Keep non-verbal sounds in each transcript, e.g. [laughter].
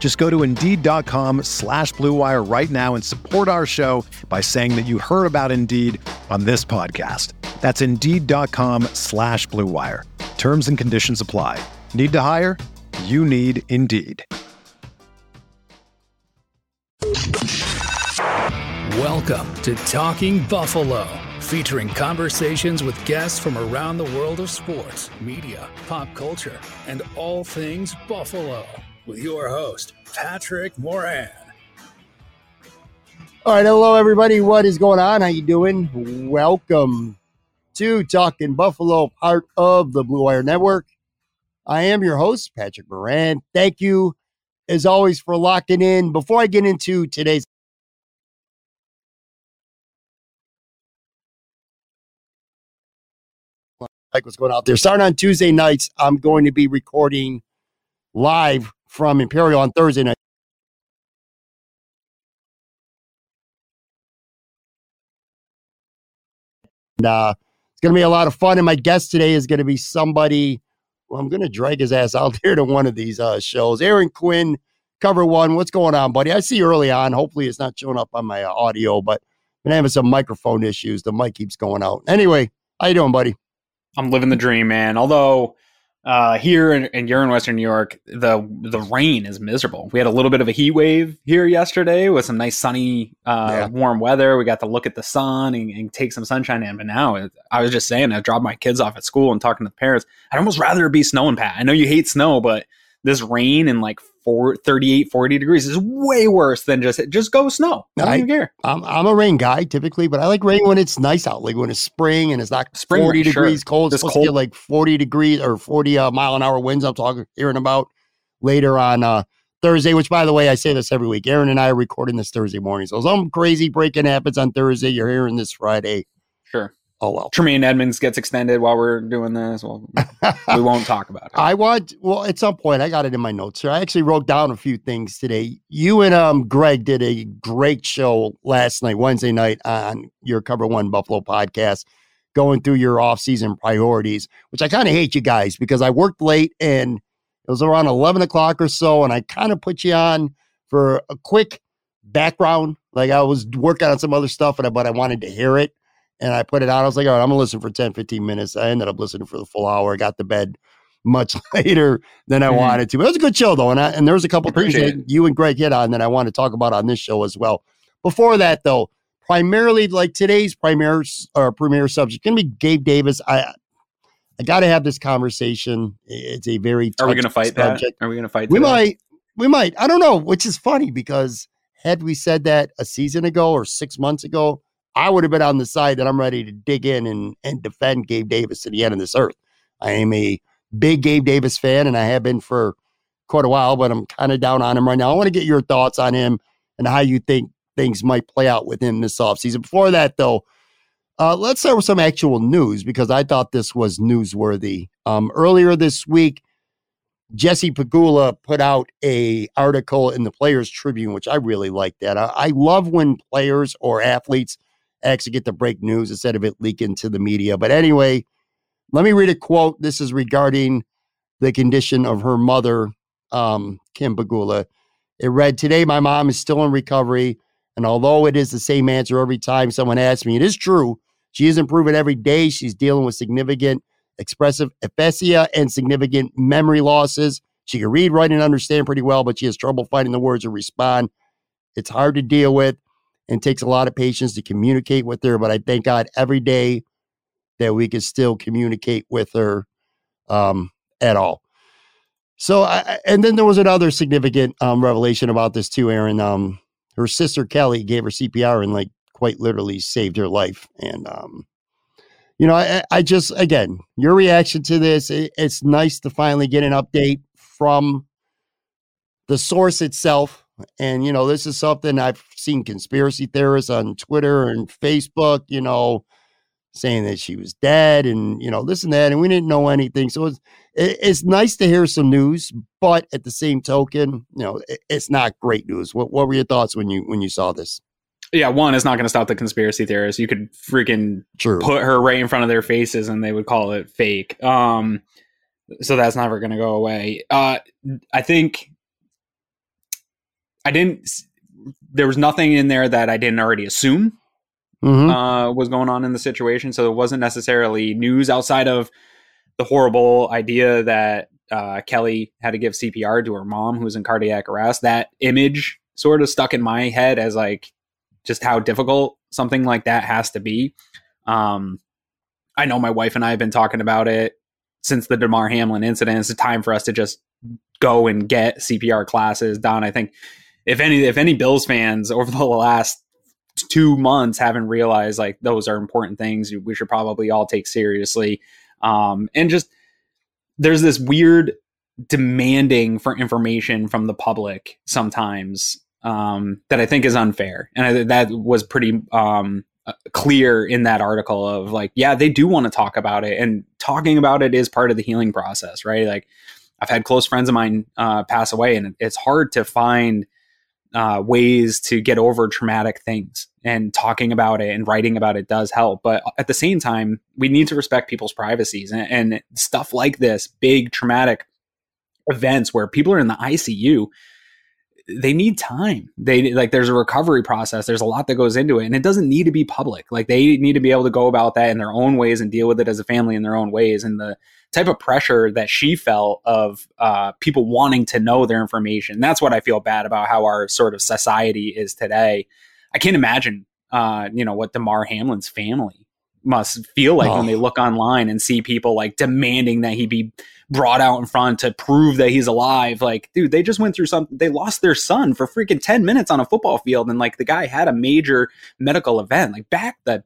Just go to Indeed.com slash BlueWire right now and support our show by saying that you heard about Indeed on this podcast. That's Indeed.com slash BlueWire. Terms and conditions apply. Need to hire? You need Indeed. Welcome to Talking Buffalo, featuring conversations with guests from around the world of sports, media, pop culture, and all things Buffalo. With your host, Patrick Moran. All right, hello everybody. What is going on? How you doing? Welcome to Talking Buffalo, part of the Blue Wire Network. I am your host, Patrick Moran. Thank you, as always, for locking in. Before I get into today's like what's going out there. Starting on Tuesday nights, I'm going to be recording live from Imperial on Thursday night. And, uh, it's going to be a lot of fun. And my guest today is going to be somebody. Well, I'm going to drag his ass out [laughs] there to one of these uh, shows. Aaron Quinn, cover one. What's going on, buddy? I see you early on. Hopefully, it's not showing up on my uh, audio, but I'm having some microphone issues. The mic keeps going out. Anyway, how you doing, buddy? I'm living the dream, man. Although uh, here in, and you're in Western New York, the the rain is miserable. We had a little bit of a heat wave here yesterday with some nice sunny, uh, yeah. warm weather. We got to look at the sun and, and take some sunshine in. But now, I was just saying, I dropped my kids off at school and talking to the parents. I'd almost rather it be snowing, pat. I know you hate snow, but this rain and like four, 38, 40 degrees is way worse than just just go snow. I don't I, care. I'm, I'm a rain guy typically, but I like rain when it's nice out, like when it's spring and it's not spring 40 rain, degrees cold. It's supposed cold. like 40 degrees or 40 uh, mile an hour winds. I'm talking hearing about later on uh, Thursday, which by the way, I say this every week. Aaron and I are recording this Thursday morning. So some crazy breaking happens on Thursday. You're hearing this Friday. Oh well. Tremaine Edmunds gets extended while we're doing this. Well, we [laughs] won't talk about it. I want well at some point I got it in my notes here. I actually wrote down a few things today. You and um Greg did a great show last night, Wednesday night on your Cover One Buffalo podcast, going through your off-season priorities, which I kind of hate you guys because I worked late and it was around eleven o'clock or so, and I kind of put you on for a quick background. Like I was working on some other stuff, and I, but I wanted to hear it and I put it on. I was like, all right, I'm gonna listen for 10, 15 minutes. I ended up listening for the full hour. I got to bed much [laughs] later than I mm-hmm. wanted to. But it was a good show though. And I, and there was a couple things that you and Greg hit on that I want to talk about on this show as well. Before that though, primarily like today's primary or premier subject gonna be Gabe Davis. I I gotta have this conversation. It's a very Are we gonna fight subject. that? Are we gonna fight? We might we might. I don't know, which is funny because had we said that a season ago or six months ago, I would have been on the side that I'm ready to dig in and, and defend Gabe Davis to the end of this earth. I am a big Gabe Davis fan, and I have been for quite a while, but I'm kind of down on him right now. I want to get your thoughts on him and how you think things might play out with him this offseason. Before that, though, uh, let's start with some actual news because I thought this was newsworthy. Um, earlier this week, Jesse Pegula put out a article in the Players Tribune, which I really like that. I, I love when players or athletes – actually get the break news instead of it leaking to the media. But anyway, let me read a quote. This is regarding the condition of her mother, um, Kim Pegula. It read, Today, my mom is still in recovery. And although it is the same answer every time someone asks me, it is true. She is improving every day. She's dealing with significant expressive aphasia and significant memory losses. She can read, write, and understand pretty well, but she has trouble finding the words to respond. It's hard to deal with and takes a lot of patience to communicate with her. But I thank God every day that we can still communicate with her um, at all. So, I, and then there was another significant um, revelation about this too, Aaron. Um, her sister Kelly gave her CPR and like quite literally saved her life. And um, you know, I, I, just again, your reaction to this, it, it's nice to finally get an update from the source itself. And you know, this is something I've seen conspiracy theorists on Twitter and Facebook. You know, saying that she was dead and you know this and that and we didn't know anything. So it's it's nice to hear some news but at the same token you know it's not great news. What, what were your thoughts when you when you saw this? Yeah one is not going to stop the conspiracy theorists. You could freaking True. put her right in front of their faces and they would call it fake. Um so that's never going to go away. Uh i think i didn't there was nothing in there that i didn't already assume mm-hmm. uh, was going on in the situation. So it wasn't necessarily news outside of the horrible idea that uh, Kelly had to give CPR to her mom who was in cardiac arrest. That image sort of stuck in my head as like just how difficult something like that has to be. Um, I know my wife and I have been talking about it since the Damar Hamlin incident. It's a time for us to just go and get CPR classes done. I think if any if any Bills fans [laughs] over the last two months haven't realized like those are important things we should probably all take seriously. Um, and just there's this weird demanding for information from the public sometimes um, that I think is unfair, and I, that was pretty um, uh, clear in that article of like, yeah, they do want to talk about it, and talking about it is part of the healing process, right? Like, I've had close friends of mine uh, pass away, and it's hard to find uh, ways to get over traumatic things. And talking about it and writing about it does help. But at the same time we need to respect people's privacies. And, and stuff like this big traumatic events where people are in the icu they need time they like there's a recovery process there's a lot that goes into it and it doesn't need to be public like they need to be able to go about that in their own ways and deal with it as a family in their own ways and the type of pressure that she felt of uh, people wanting to know their information. That's what I feel bad about how our sort of society is today. I can't imagine, uh, you know, what Damar Hamlin's family must feel like oh. when they look online and see people like demanding that he be brought out in front to prove that he's alive. Like, dude, they just went through something. They lost their son for freaking 10 minutes on a football field. And like the guy had a major medical event. Like, back the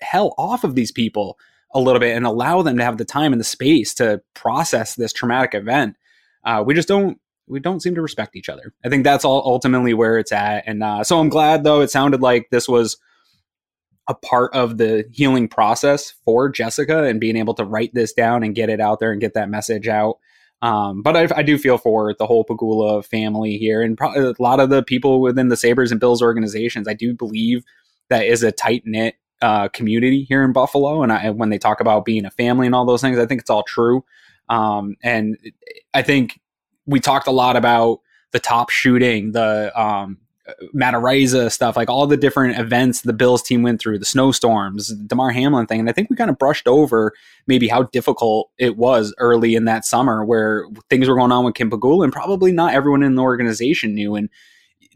hell off of these people a little bit and allow them to have the time and the space to process this traumatic event. Uh, we just don't we don't seem to respect each other. I think that's all ultimately where it's at. And uh, so I'm glad though it sounded like this was a part of the healing process for Jessica and being able to write this down and get it out there and get that message out. Um, but I, I, do feel for the whole Pegula family here and pro- a lot of the people within the Sabres and Bills organizations. I do believe that is a tight knit uh, community here in Buffalo. And I, when they talk about being a family and all those things, I think it's all true. Um, and I think we talked a lot about the top shooting, the um, Matt Araiza stuff, like all the different events the Bills team went through, the snowstorms, the Damar Hamlin thing. And I think we kind of brushed over maybe how difficult it was early in that summer where things were going on with Kim Pegula and probably not everyone in the organization knew. And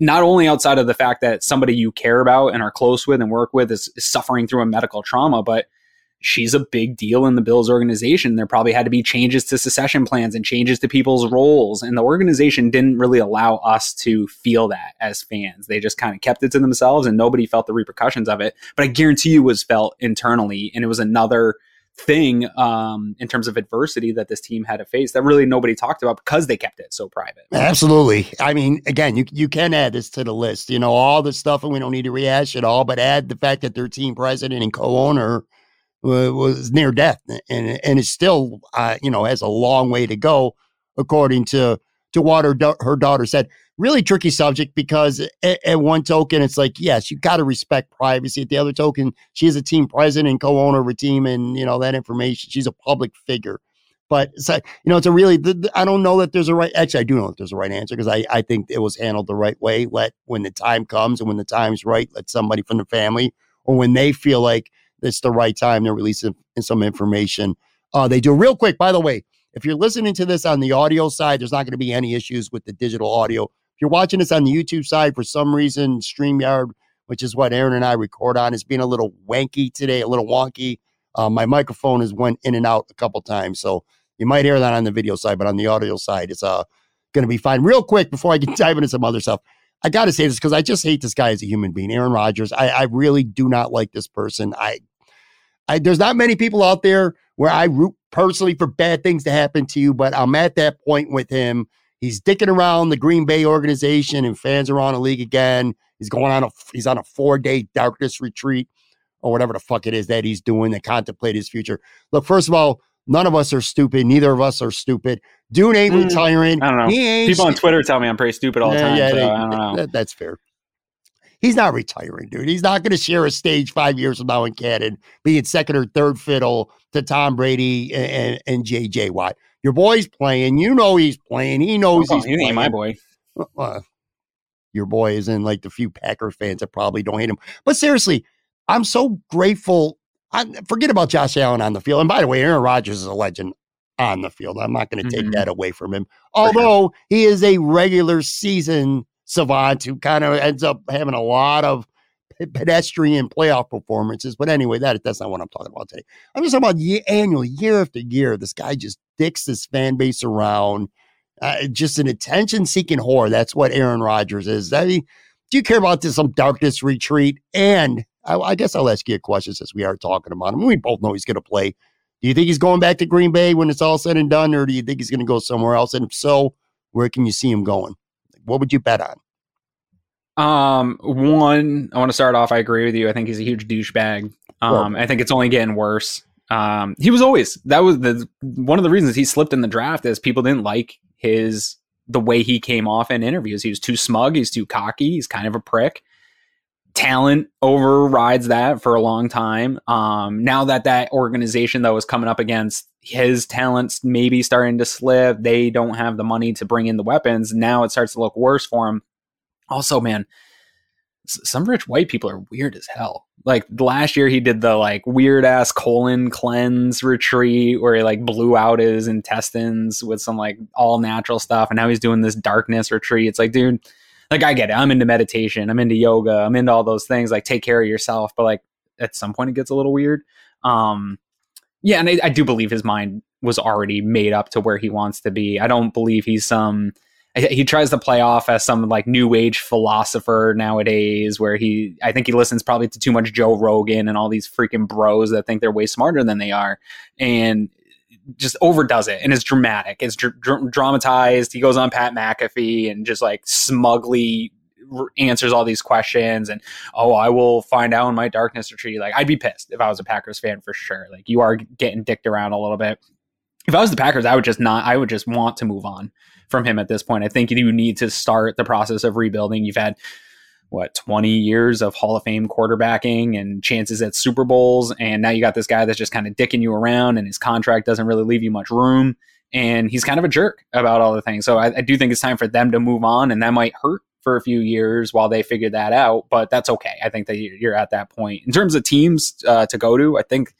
not only outside of the fact that somebody you care about and are close with and work with is, is, suffering through a medical trauma, but she's a big deal in the Bills organization. There probably had to be changes to secession plans and changes to people's roles. And the organization didn't really allow us to feel that as fans. They just kind of kept it to themselves and nobody felt the repercussions of it. But I guarantee you was felt internally. And it was another thing um, in terms of adversity that this team had to face that really nobody talked about because they kept it so private. Absolutely. I mean, again, you you can add this to the list. You know, all the stuff, and we don't need to rehash it all, but add the fact that their team president and co-owner was near death, and and it still, uh, you know, has a long way to go, according to to what her, her daughter said really tricky subject because at, at one token, it's like, yes, you got to respect privacy. At the other token, she is a team president and co-owner of a team, and you know that information. She's a public figure. But it's like, you know, it's a really, I don't know that there's a right, actually, I do know that there's a right answer because I, I think it was handled the right way. Let, when the time comes and when the time's right, let somebody from the family or when they feel like it's the right time to release some information, uh, they do. Real quick, by the way, if you're listening to this on the audio side, there's not going to be any issues with the digital audio If you're watching this on the YouTube side, for some reason, StreamYard, which is what Aaron and I record on, is being a little wanky today, a little wonky. Uh, my microphone has went in and out a couple times, so you might hear that on the video side, but on the audio side, it's uh going to be fine. Real quick before I get [laughs] dive into some other stuff, I got to say this because I just hate this guy as a human being, Aaron Rodgers. I, I really do not like this person. I, I there's not many people out there where I root personally for bad things to happen to you, but I'm at that point with him. He's dicking around the Green Bay organization, and fans are on a league again. He's going on a he's on a four day darkness retreat or whatever the fuck it is that he's doing to contemplate his future. Look, first of all, none of us are stupid. Neither of us are stupid. Dune ain't mm, retiring. I don't know. People on Twitter tell me I'm pretty stupid all the time. Yeah, so they, I don't know. That, that's fair. He's not retiring, dude. He's not going to share a stage five years from now in Canton, being second or third fiddle to Tom Brady and, and, and JJ Watt. Your boy's playing. You know he's playing. He knows oh, he's he playing. my boy. Uh, your boy is in like the few Packer fans that probably don't hate him. But seriously, I'm so grateful. I, forget about Josh Allen on the field. And by the way, Aaron Rodgers is a legend on the field. I'm not going to take mm-hmm. that away from him. Although sure. he is a regular season savant who kind of ends up having a lot of pedestrian playoff performances. But anyway, that that's not what I'm talking about today. I'm just talking about year, annually, year after year. This guy just dicks his fan base around. Uh, just an attention seeking whore. That's what Aaron Rodgers is. I mean, do you care about this some darkness retreat? And I, I, guess I'll ask you a question since we are talking about him. We both know he's going to play. Do you think he's going back to Green Bay when it's all said and done, or do you think he's going to go somewhere else? And if so, where can you see him going? What would you bet on? Um, one, I want to start off. I agree with you. I think he's a huge douchebag. Um, I think it's only getting worse. Um, he was always that was the one of the reasons he slipped in the draft is people didn't like his the way he came off in interviews. He was too smug. He's too cocky. He's kind of a prick. Talent overrides that for a long time. Um, now that that organization that was coming up against his talents maybe starting to slip, they don't have the money to bring in the weapons. Now it starts to look worse for him also, man, some rich white people are weird as hell. Like last year, he did the like weird ass colon cleanse retreat where he like blew out his intestines with some like all natural stuff, and now he's doing this darkness retreat. It's like, dude, like I get it. I'm into meditation. I'm into yoga. I'm into all those things. Like take care of yourself, but like at some point it gets a little weird. Um, yeah, and I, I do believe his mind was already made up to where he wants to be. I don't believe he's some he tries to play off as some like new age philosopher nowadays where he i think he listens probably to too much joe rogan and all these freaking bros that think they're way smarter than they are and just overdoes it and it's dramatic. It's dr- dr- dramatized. He goes on pat mcafee and just like smugly answers all these questions and oh i will find out in my darkness retreat like i'd be pissed if i was a packers fan for sure. Like you are getting dicked around a little bit. If i was the packers i would just not i would just want to move on from him at this point. I think you need to start the process of rebuilding. You've had what 20 years of Hall of Fame quarterbacking and chances at Super Bowls, and now you got this guy that's just kind of dicking you around, and his contract doesn't really leave you much room, and he's kind of a jerk about all the things. So I, I do think it's time for them to move on, and that might hurt for a few years while they figure that out, but that's okay. I think that you're at that point in terms of teams uh, to go to. I think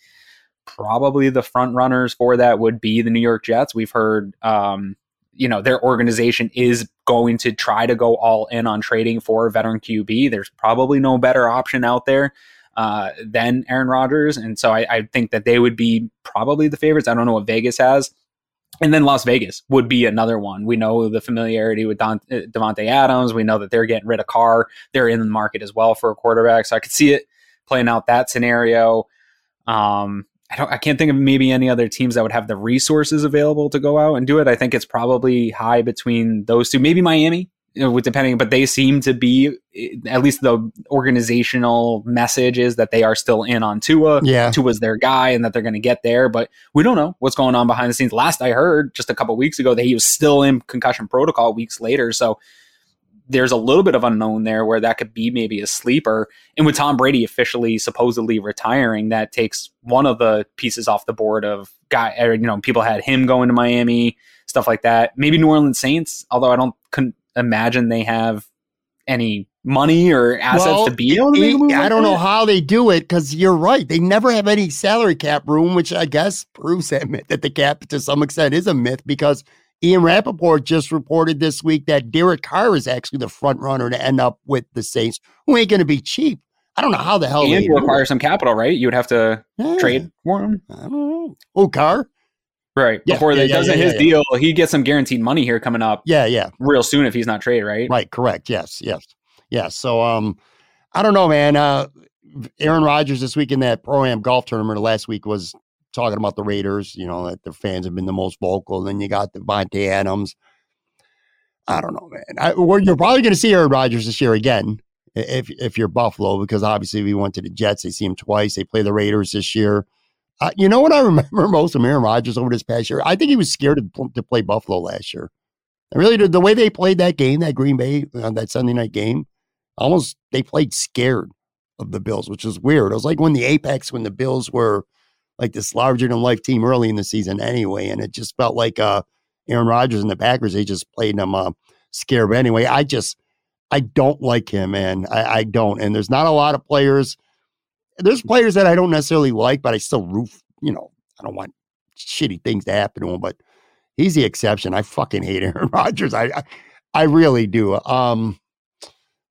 probably the front runners for that would be the New York Jets. We've heard um, you know their organization is going to try to go all in on trading for a veteran QB. There's probably no better option out there uh, than Aaron Rodgers, and so I, I, think that they would be probably the favorites. I don't know what Vegas has, and then Las Vegas would be another one. We know the familiarity with Don, uh, Davante Adams. We know that they're getting rid of Carr. They're in the market as well for a quarterback, so I could see it playing out that scenario. Um, I don't I can't think of maybe any other teams that would have the resources available to go out and do it. I think it's probably high between those two. Maybe Miami, you know, depending, but they seem to be eh, at least the organizational message is that they are still in on Tua. Yeah. Tua's their guy and that they're going to get there, but we don't know what's going on behind the scenes. Last I heard just a couple weeks ago that he was still in concussion protocol weeks later. So there's a little bit of unknown there where that could be maybe a sleeper. And with Tom Brady officially supposedly retiring, that takes one of the pieces off the board of guy. Er, you know, people had him going to Miami, stuff like that. Maybe New Orleans Saints, although I don't couldn't imagine they have any money or assets well, to be able to make it, I don't know how they do it because you're right. They never have any salary cap room, which I guess proves that [laughs] myth that the cap to some extent is a myth because Ian Rapoport just reported this week that Derek Carr is actually the front runner to end up with the Saints, who ain't going to be cheap. I don't know how the hell and require some capital, right? You would have to yeah. trade for him. I don't know. Oh, Carr. Right. Yeah, Before yeah, they yeah, doesn't his deal, he gets some guaranteed money here coming up. Yeah, yeah. Real soon if he's not traded, right? Right, correct. Yes, yes. Yes. So um I don't know, man. Uh Aaron Rodgers this week in that pro am golf tournament last week was talking about the Raiders, you know, that their fans have been the most vocal. And then you got Davante Adams. I don't know, man. I, you're probably going to see Aaron Rodgers this year again if if you're Buffalo, because obviously we went to the Jets. They see him twice. They play the Raiders this year. Uh, you know what I [laughs] remember most of Aaron Rodgers over this past year? I think he was scared to, to play Buffalo last year. I really did. The way they played that game, that Green Bay, uh, that Sunday night game, almost they played scared of the Bills, which was weird. It was like when the Apex, when the Bills were like this larger than life team early in the season anyway. And it just felt like uh, Aaron Rodgers and the Packers, they just played them uh, scared. But anyway, I just, I don't like him, man. I, I don't. And there's not a lot of players – there's players that I don't necessarily like, but I still root. You know, I don't want shitty things to happen to him, but he's the exception. I fucking hate [laughs] Aaron Rodgers. I, I, I really do. Um,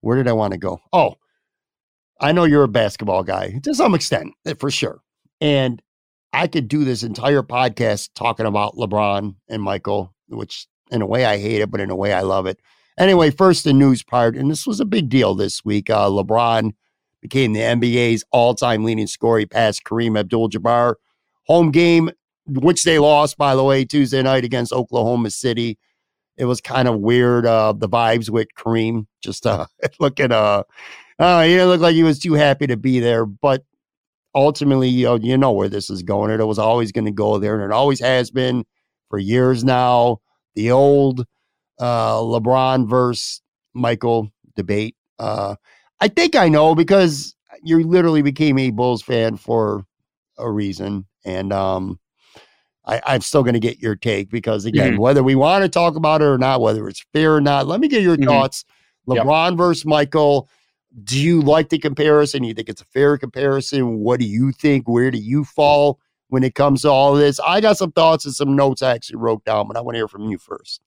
where did I want to go? Oh, I know you're a basketball guy to some extent, eh, for sure. And I could do this entire podcast talking about LeBron and Michael, which in a way I hate it, but in a way I love it. Anyway, first the news part, and this was a big deal this week. Uh, LeBron became the NBA's all time leading scorer. He passed Kareem Abdul Jabbar. Home game, which they lost, by the way, Tuesday night against Oklahoma City. It was kind of weird, uh, the vibes with Kareem. Just uh, [laughs] looking, uh, uh, he didn't look like he was too happy to be there. But ultimately, you know, you know where this is going. It was always going to go there, and it always has been for years now. The old uh, LeBron versus Michael debate. Uh, I think I know because you literally became a Bulls fan for a reason. And um, I, am still going to get your take because, again, mm-hmm. whether we want to talk about it or not, whether it's fair or not, let me get your mm-hmm. thoughts. LeBron yep. versus Michael. Do you like the comparison? You think it's a fair comparison? What do you think? Where do you fall when it comes to all of this? I got some thoughts and some notes I actually wrote down, but I want to hear from you first.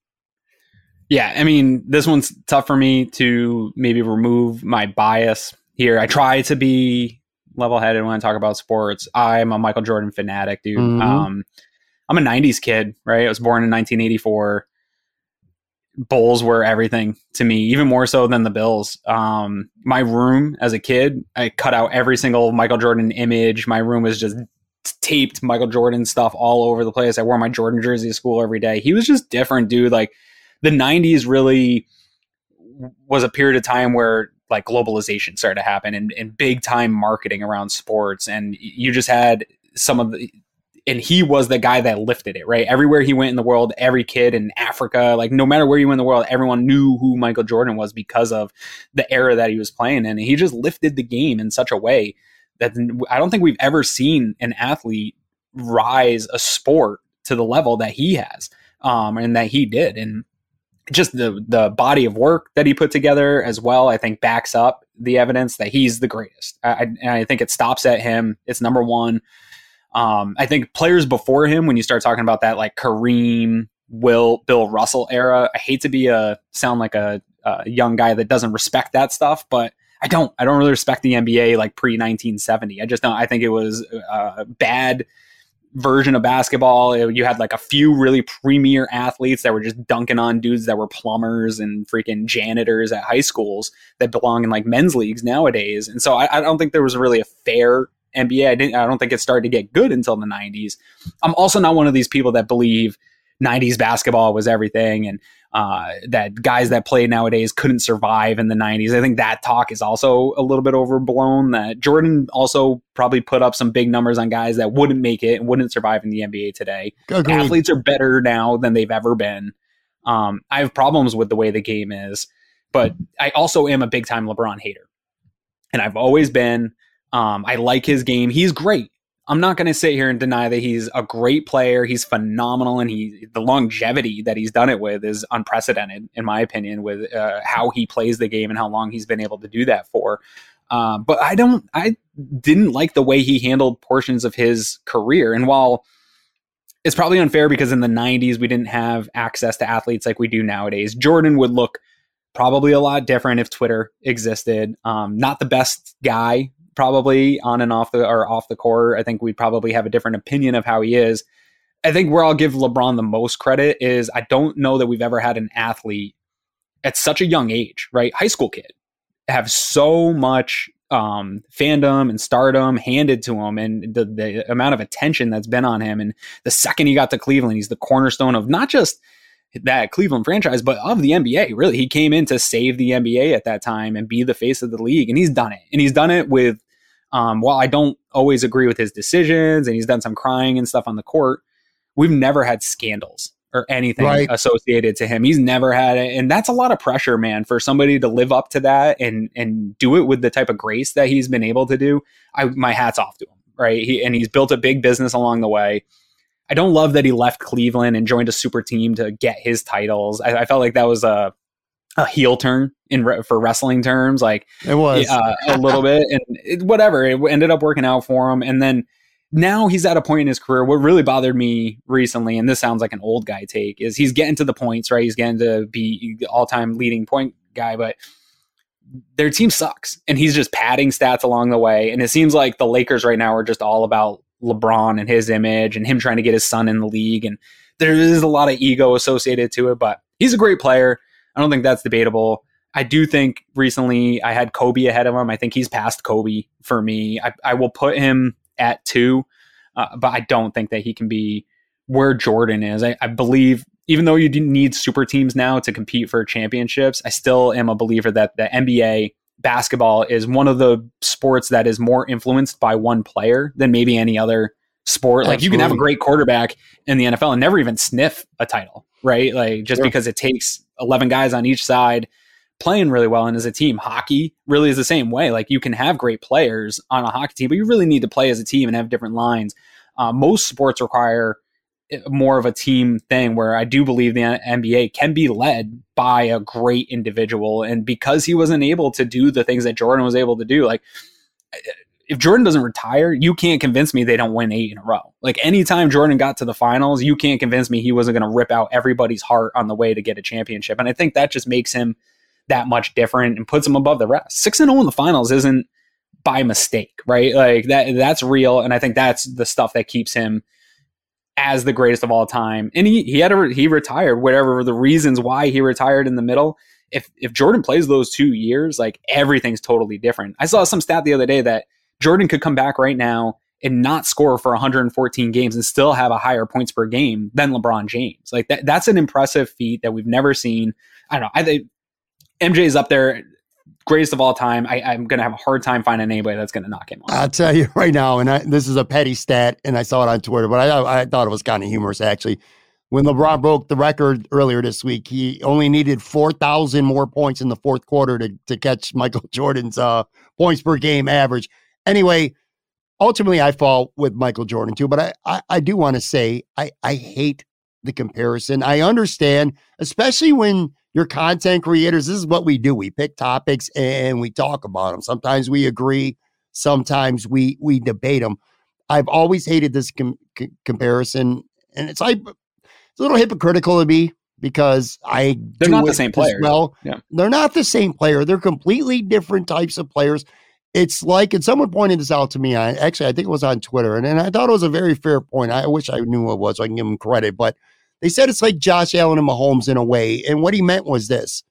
Yeah, I mean, this one's tough for me to maybe remove my bias here. I try to be level headed when I talk about sports. I'm a Michael Jordan fanatic, dude. Mm-hmm. Um, I'm a 90s kid, right? I was born in 1984. Bulls were everything to me, even more so than the Bills. Um, my room as a kid, I cut out every single Michael Jordan image. My room was just taped Michael Jordan stuff all over the place. I wore my Jordan jersey to school every day. He was just different, dude. Like the 90s really was a period of time where like globalization started to happen and, and big time marketing around sports and you just had some of the and he was the guy that lifted it right everywhere he went in the world every kid in africa like no matter where you went in the world everyone knew who michael jordan was because of the era that he was playing in and he just lifted the game in such a way that i don't think we've ever seen an athlete rise a sport to the level that he has um, and that he did and just the the body of work that he put together as well, I think backs up the evidence that he's the greatest. I, I think it stops at him. It's number one. Um, I think players before him, when you start talking about that, like Kareem, Wilt, Bill Russell era, I hate to be a sound like a, a young guy that doesn't respect that stuff, but I don't. I don't really respect the NBA like pre 1970. I just don't. I think it was a bad version of basketball. You had like a few really premier athletes that were just dunking on dudes that were plumbers and freaking janitors at high schools that belong in like men's leagues nowadays. And so I, I don't think there was really a fair NBA. I didn't. I don't think it started to get good until the '90s. I'm also not one of these people that believe 90s basketball was everything and uh, that guys that play nowadays couldn't survive in the 90s. I think that talk is also a little bit overblown. That Jordan also probably put up some big numbers on guys that wouldn't make it and wouldn't survive in the NBA today. Agreed. Athletes are better now than they've ever been. Um, I have problems with the way the game is, but I also am a big time LeBron hater. And I've always been. Um, I like his game. He's great. I'm not going to sit here and deny that he's a great player. He's phenomenal, and he the longevity that he's done it with is unprecedented, in my opinion, with uh, how he plays the game and how long he's been able to do that for. Uh, but I don't, I didn't like the way he handled portions of his career. And while it's probably unfair because in the 90s we didn't have access to athletes like we do nowadays, Jordan would look probably a lot different if Twitter existed. Um, not the best guy, probably on and off the or off the court. I think we'd probably have a different opinion of how he is. I think where I'll give LeBron the most credit is I don't know that we've ever had an athlete at such a young age, right? High school kid have so much um, fandom and stardom handed to him and the, the amount of attention that's been on him. And the second he got to Cleveland, he's the cornerstone of not just that Cleveland franchise, but of the NBA. Really, he came in to save the NBA at that time and be the face of the league, and he's done it. And he's done it with, um, while I don't always agree with his decisions, and he's done some crying and stuff on the court. We've never had scandals or anything right. associated to him. He's never had it, and that's a lot of pressure, man, for somebody to live up to that and and do it with the type of grace that he's been able to do. I my hats off to him, right? He, and he's built a big business along the way. I don't love that he left Cleveland and joined a super team to get his titles. I, I felt like that was a a heel turn in re- for wrestling terms, like it was uh, a little bit, and it, whatever. It ended up working out for him, and then now he's at a point in his career. What really bothered me recently, and this sounds like an old guy take, is he's getting to the points, right? He's getting to be all time leading point guy, but their team sucks. And he's just padding stats along the way. And it seems like the Lakers right now are just all about LeBron and his image and him trying to get his son in the league. And there is a lot of ego associated to it, but he's a great player. I don't think that's debatable. I do think recently I had Kobe ahead of him. I think he's past Kobe for me. I, I will put him at two, uh, but I don't think that he can be where Jordan is. I, I believe, even though you need super teams now to compete for championships, I still am a believer that the NBA basketball is one of the sports that is more influenced by one player than maybe any other sport. Like you can have a great quarterback in the NFL and never even sniff a title, right? Like just because it takes 11 guys on each side playing really well and as a team. Hockey really is the same way. Like you can have great players on a hockey team, but you really need to play as a team and have different lines. Uh, most sports require eh, more of a team thing where I do believe the NBA can be led by a great individual. And because he wasn't able to do the things that Jordan was able to do, like eh, if Jordan doesn't retire, you can't convince me they don't win eight in a row. Like anytime Jordan got to the finals, you can't convince me he wasn't going to rip out everybody's heart on the way to get a championship. And I think that just makes him that much different and puts him above the rest. Six and zero oh in the finals isn't by mistake, right? Like that that's real, and I think that's the stuff that keeps him as the greatest of all time. And he he had a, he retired. Whatever the reasons why he retired in the middle, if if Jordan plays those two years, like everything's totally different. I saw some stat the other day that Jordan could come back right now and not score for 114 games and still have a higher points per game than LeBron James. Like that that's an impressive feat that we've never seen. I don't know. I think MJ is up there, greatest of all time. I, am going to have a hard time finding anybody that's going to knock him off. I'll tell you [laughs] right now, and I, this is a petty stat, and I saw it on Twitter, but I, I thought it was kind of humorous actually. When LeBron broke the record earlier this week, he only needed 4,000 more points in the fourth quarter to, to catch Michael [laughs] Jordan's uh, points per game average. Anyway, ultimately, I fall with Michael Jordan too, but I, I, I do want to say I, I hate the comparison. I understand, especially when you're content creators. This is what we do. We pick topics and we talk about them. Sometimes we agree, sometimes we we debate them. I've always hated this com- c- comparison, and it's like it's a little hypocritical to me because I they're not the same player. Well, yeah. they're not the same player. They're completely different types of players. It's like, and someone pointed this out to me. I actually, I think it was on Twitter, and, and I thought it was a very fair point. I wish I knew what it was, so I can give him credit. But they said it's like Josh Allen and Mahomes in a way. And what he meant was this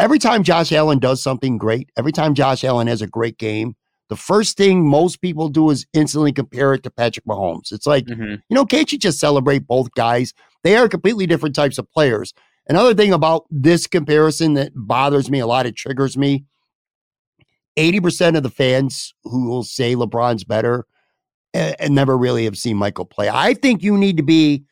every time Josh Allen does something great, every time Josh Allen has a great game, the first thing most people do is instantly compare it to Patrick Mahomes. It's like, mm-hmm. you know, can't you just celebrate both guys? They are completely different types of players. Another thing about this comparison that bothers me a lot, it triggers me. 80% of the fans who will say LeBron's better and, and never really have seen Michael play. I think you need to be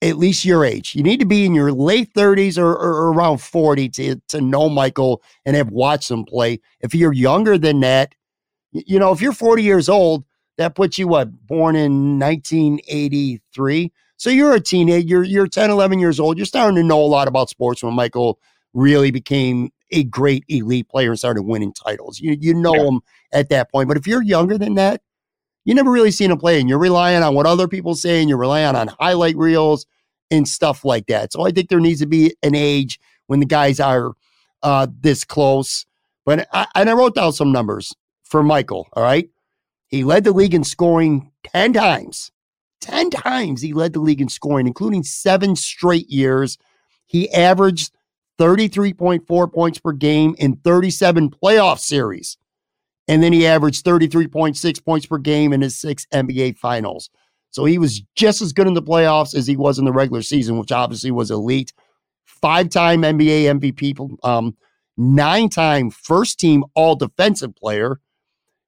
at least your age. You need to be in your late 30s or, or, around 40 to, to know Michael and have watched him play. If you're younger than that, you know, if you're 40 years old, that puts you what, born in 1983. So you're a teenager, you're, you're 10, 11 years old. You're starting to know a lot about sports when Michael really became a great elite player and started winning titles. You, you know yeah. him at that point. But if you're younger than that, you never really seen him play, and you're relying on what other people say, and you're relying on highlight reels and stuff like that. So I think there needs to be an age when the guys are uh, this close. But I, and I wrote down some numbers for Michael. All right. He led the league in scoring 10 times. 10 times he led the league in scoring, including seven straight years. He averaged 33.4 points per game in 37 playoff series. And then he averaged 33.6 points per game in his six NBA finals. So he was just as good in the playoffs as he was in the regular season, which obviously was elite. Five time NBA MVP, um, nine time first team all defensive player.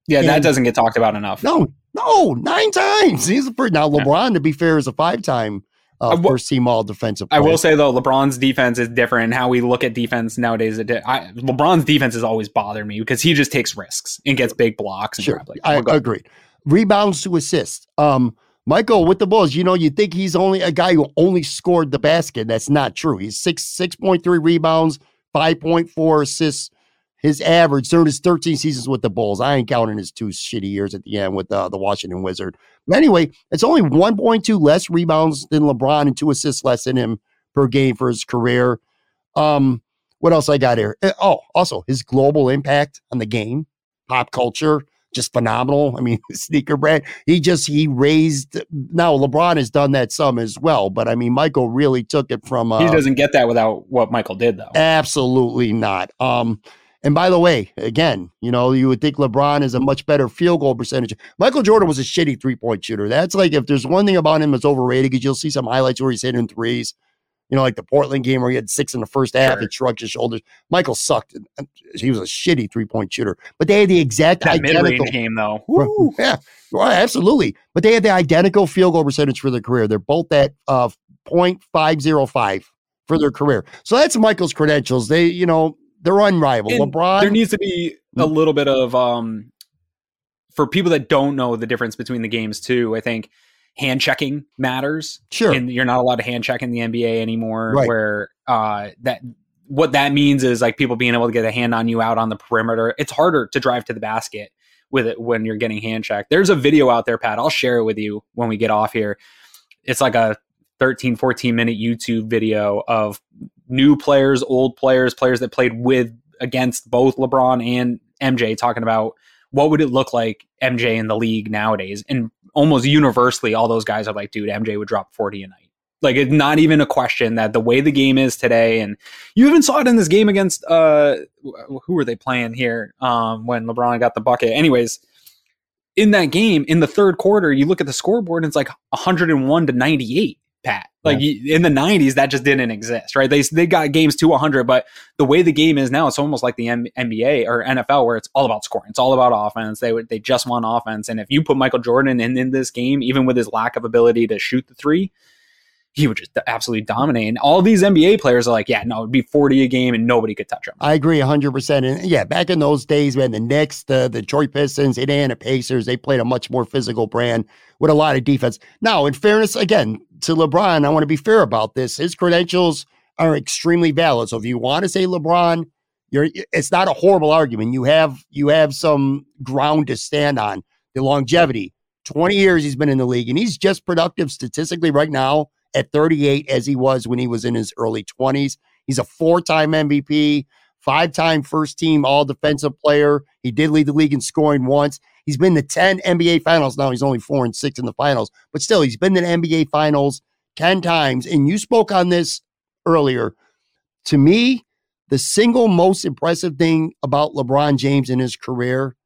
Yeah, and that doesn't get talked about enough. No, no, nine times. He's a first. Now, LeBron, to be fair, is a five time uh, w- first team all defensive. Player. I will say though, LeBron's defense is different. How we look at defense nowadays, I, LeBron's defense has always bothered me because he just takes risks and gets big blocks. And sure, I agree. Rebounds to assists. Um, Michael with the Bulls, you know, you think he's only a guy who only scored the basket. That's not true. He's six six point three rebounds, five point four assists. His average during his 13 seasons with the Bulls. I ain't counting his two shitty years at the end with uh, the Washington Wizard. Anyway, it's only 1.2 less rebounds than LeBron and two assists less than him per game for his career. Um, what else I got here? Eh, oh, also his global impact on the game, pop culture just phenomenal. I mean, [laughs] sneaker brand. He just he raised. Now LeBron has done that some as well, but I mean, Michael really took it from. Uh, he doesn't get that without what Michael did, though. Absolutely not. Um, and by the way, again, you know, you would think LeBron is a much better field goal percentage. Michael Jordan was a shitty three point shooter. That's like if there's one thing about him that's overrated, because you'll see some highlights where he's hitting threes you know, like the Portland game where he had six in the first half, sure. he shrugged his shoulders. Michael sucked. He was a shitty three point shooter, but they had the exact that identical game though. Woo. Yeah, well, absolutely. But they had the identical field goal percentage for their career. They're both at uh, 0.505 for their career. So that's Michael's credentials. They, you know, they're unrivaled. And LeBron. There needs to be a mm. little bit of um for people that don't know the difference between the games too. I think hand checking matters. Sure. And you're not allowed to hand check in the NBA anymore. Right. Where uh, that what that means is like people being able to get a hand on you out on the perimeter. It's harder to drive to the basket with it when you're getting hand checked. There's a video out there, Pat. I'll share it with you when we get off here. It's like a 13, 14 minute YouTube video of new players, old players, players that played with against both LeBron and MJ talking about what would it look like MJ in the league nowadays? And almost universally, all those guys are like, dude, MJ would drop 40 a night. Like it's not even a question that the way the game is today, and you even saw it in this game against uh who were they playing here um when LeBron got the bucket. Anyways, in that game, in the third quarter, you look at the scoreboard and it's like 101 to 98. Pat. Like yeah. in the 90s, that just didn't exist, right? They they got games to 100, but the way the game is now, it's almost like the M- NBA or NFL, where it's all about scoring. It's all about offense. They they just want offense, and if you put Michael Jordan in in this game, even with his lack of ability to shoot the three, he would just absolutely dominate. And all these NBA players are like, yeah, no, it'd be 40 a game and nobody could touch him. I agree 100%. And yeah, back in those days, man, the Knicks, the, the Detroit Pistons, Indiana Pacers, they played a much more physical brand with a lot of defense. Now, in fairness, again, to LeBron, I want to be fair about this. His credentials are extremely valid. So if you want to say LeBron, you're it's not a horrible argument. You have you have some ground to stand on. The longevity. 20 years he's been in the league and he's just productive statistically right now at 38 as he was when he was in his early 20s. He's a four time MVP, five time first team all defensive player. He did lead the league in scoring once. He's been to 10 NBA finals. Now he's only four and six in the finals, but still, he's been to the NBA finals 10 times. And you spoke on this earlier. To me, the single most impressive thing about LeBron James in his career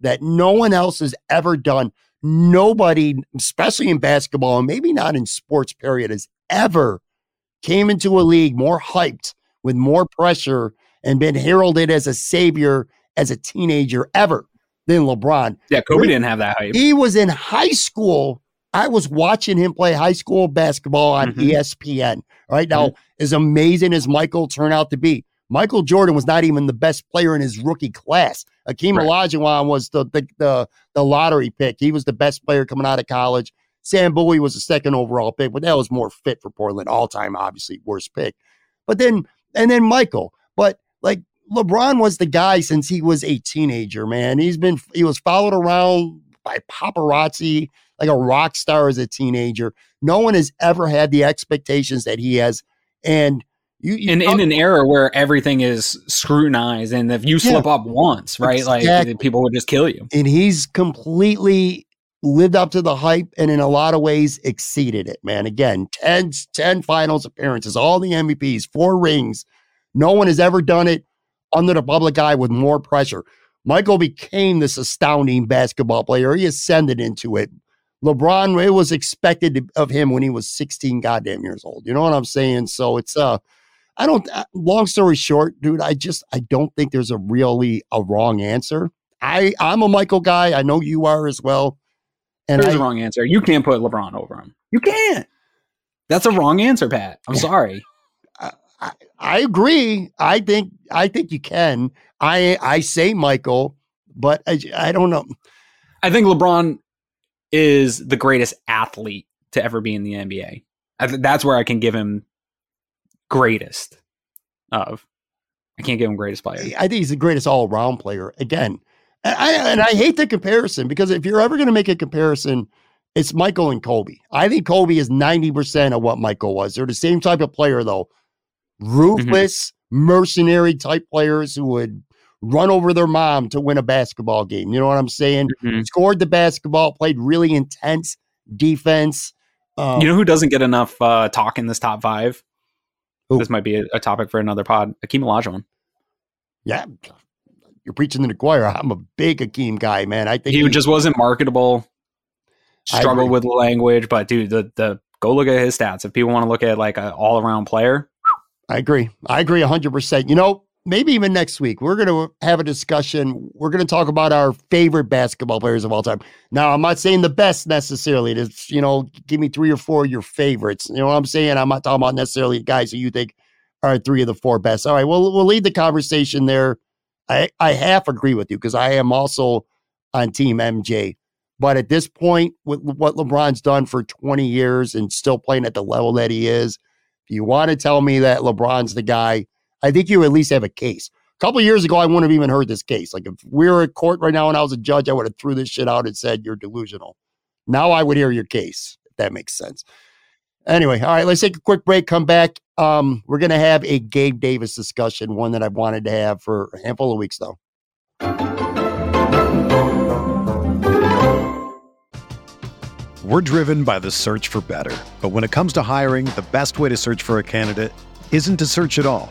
that no one else has ever done nobody, especially in basketball, and maybe not in sports, period, has ever came into a league more hyped with more pressure and been heralded as a savior as a teenager ever than LeBron. Yeah, Kobe didn't have that hype. He was in high school. I was watching him play high school basketball on mm-hmm. ESPN. Right now, mm-hmm. as amazing as Michael turned out to be, Michael Jordan was not even the best player in his rookie class. Akeem right. Olajuwon was the, the, the the lottery pick. He was the best player coming out of college. Sam Bowie was the second overall pick, but that was more fit for Portland. All time, obviously, worst pick. But then and then Michael. But like LeBron was the guy since he was a teenager. Man, he's been he was followed around by paparazzi like a rock star as a teenager. No one has ever had the expectations that he has, and You, you in, in an era where everything is scrutinized, and if you slip yeah, up once, right, exactly. like people would just kill you. And he's completely lived up to the hype and in a lot of ways exceeded it, man. Again, 10, 10 finals appearances, all the MVPs, four rings. No one has ever done it under the public eye with more pressure. Michael became this astounding basketball player. He ascended into it. LeBron, it was expected of him when he was 16 goddamn years old. You know what I'm saying? So it's uh I don't uh, long story short, dude, I just I don't think there's a really a wrong answer. I I'm a Michael guy. I know you are as well. And there's I, a wrong answer. You can't put LeBron over him. You can't. That's a wrong answer, Pat. I'm sorry. I, I agree. I think I think you can. I I say Michael, but I, I don't know. I think LeBron is the greatest athlete to ever be in the NBA. I th- that's where I can give him greatest of. I can't give him greatest player. I think he's the greatest all around player. Again, and I, and I hate the comparison because if you're ever going to make a comparison, it's Michael and Kobe. I think Kobe is 90% of what Michael was. They're the same type of player, though. Mm-hmm. Ruthless, mm-hmm. mercenary type players who would run over their mom to win a basketball game. You know what I'm saying? Mm-hmm. Scored the basketball, played really intense defense. Um, you know who doesn't get enough uh, talk in this top five? Who? This might be a, a, topic for another pod. Akeem Olajuwon. Yeah, you're preaching to the choir. I'm a big Akeem guy, man. I think he, he just wasn't marketable. Struggled with language, but dude, the the go look at his stats. If people want to look at like an all around player, I agree. I agree 100%. You know, maybe even next week, we're going to have a discussion. We're going to talk about our favorite basketball players of all time. Now, I'm not saying the best necessarily. It's, you know, give me three or four of your favorites. You know what I'm saying? I'm not talking about necessarily guys who you think are three of the four best. All right, well, we'll lead the conversation there. I, I half agree with you because I am also on team MJ. But at this point, with what LeBron's done for 20 years and still playing at the level that he is, if you want to tell me that LeBron's the guy, I think you at least have a case. A couple years ago, I wouldn't have even heard this case. Like if we were at court right now and I was a judge, I would have threw this shit out and said you're delusional. Now I would hear your case, if that makes sense. Anyway, all right, let's take a quick break. Come back. Um, we're gonna have a Gabe Davis discussion, one that I've wanted to have for a handful of weeks though. We're driven by the search for better. But when it comes to hiring, the best way to search for a candidate isn't to search at all.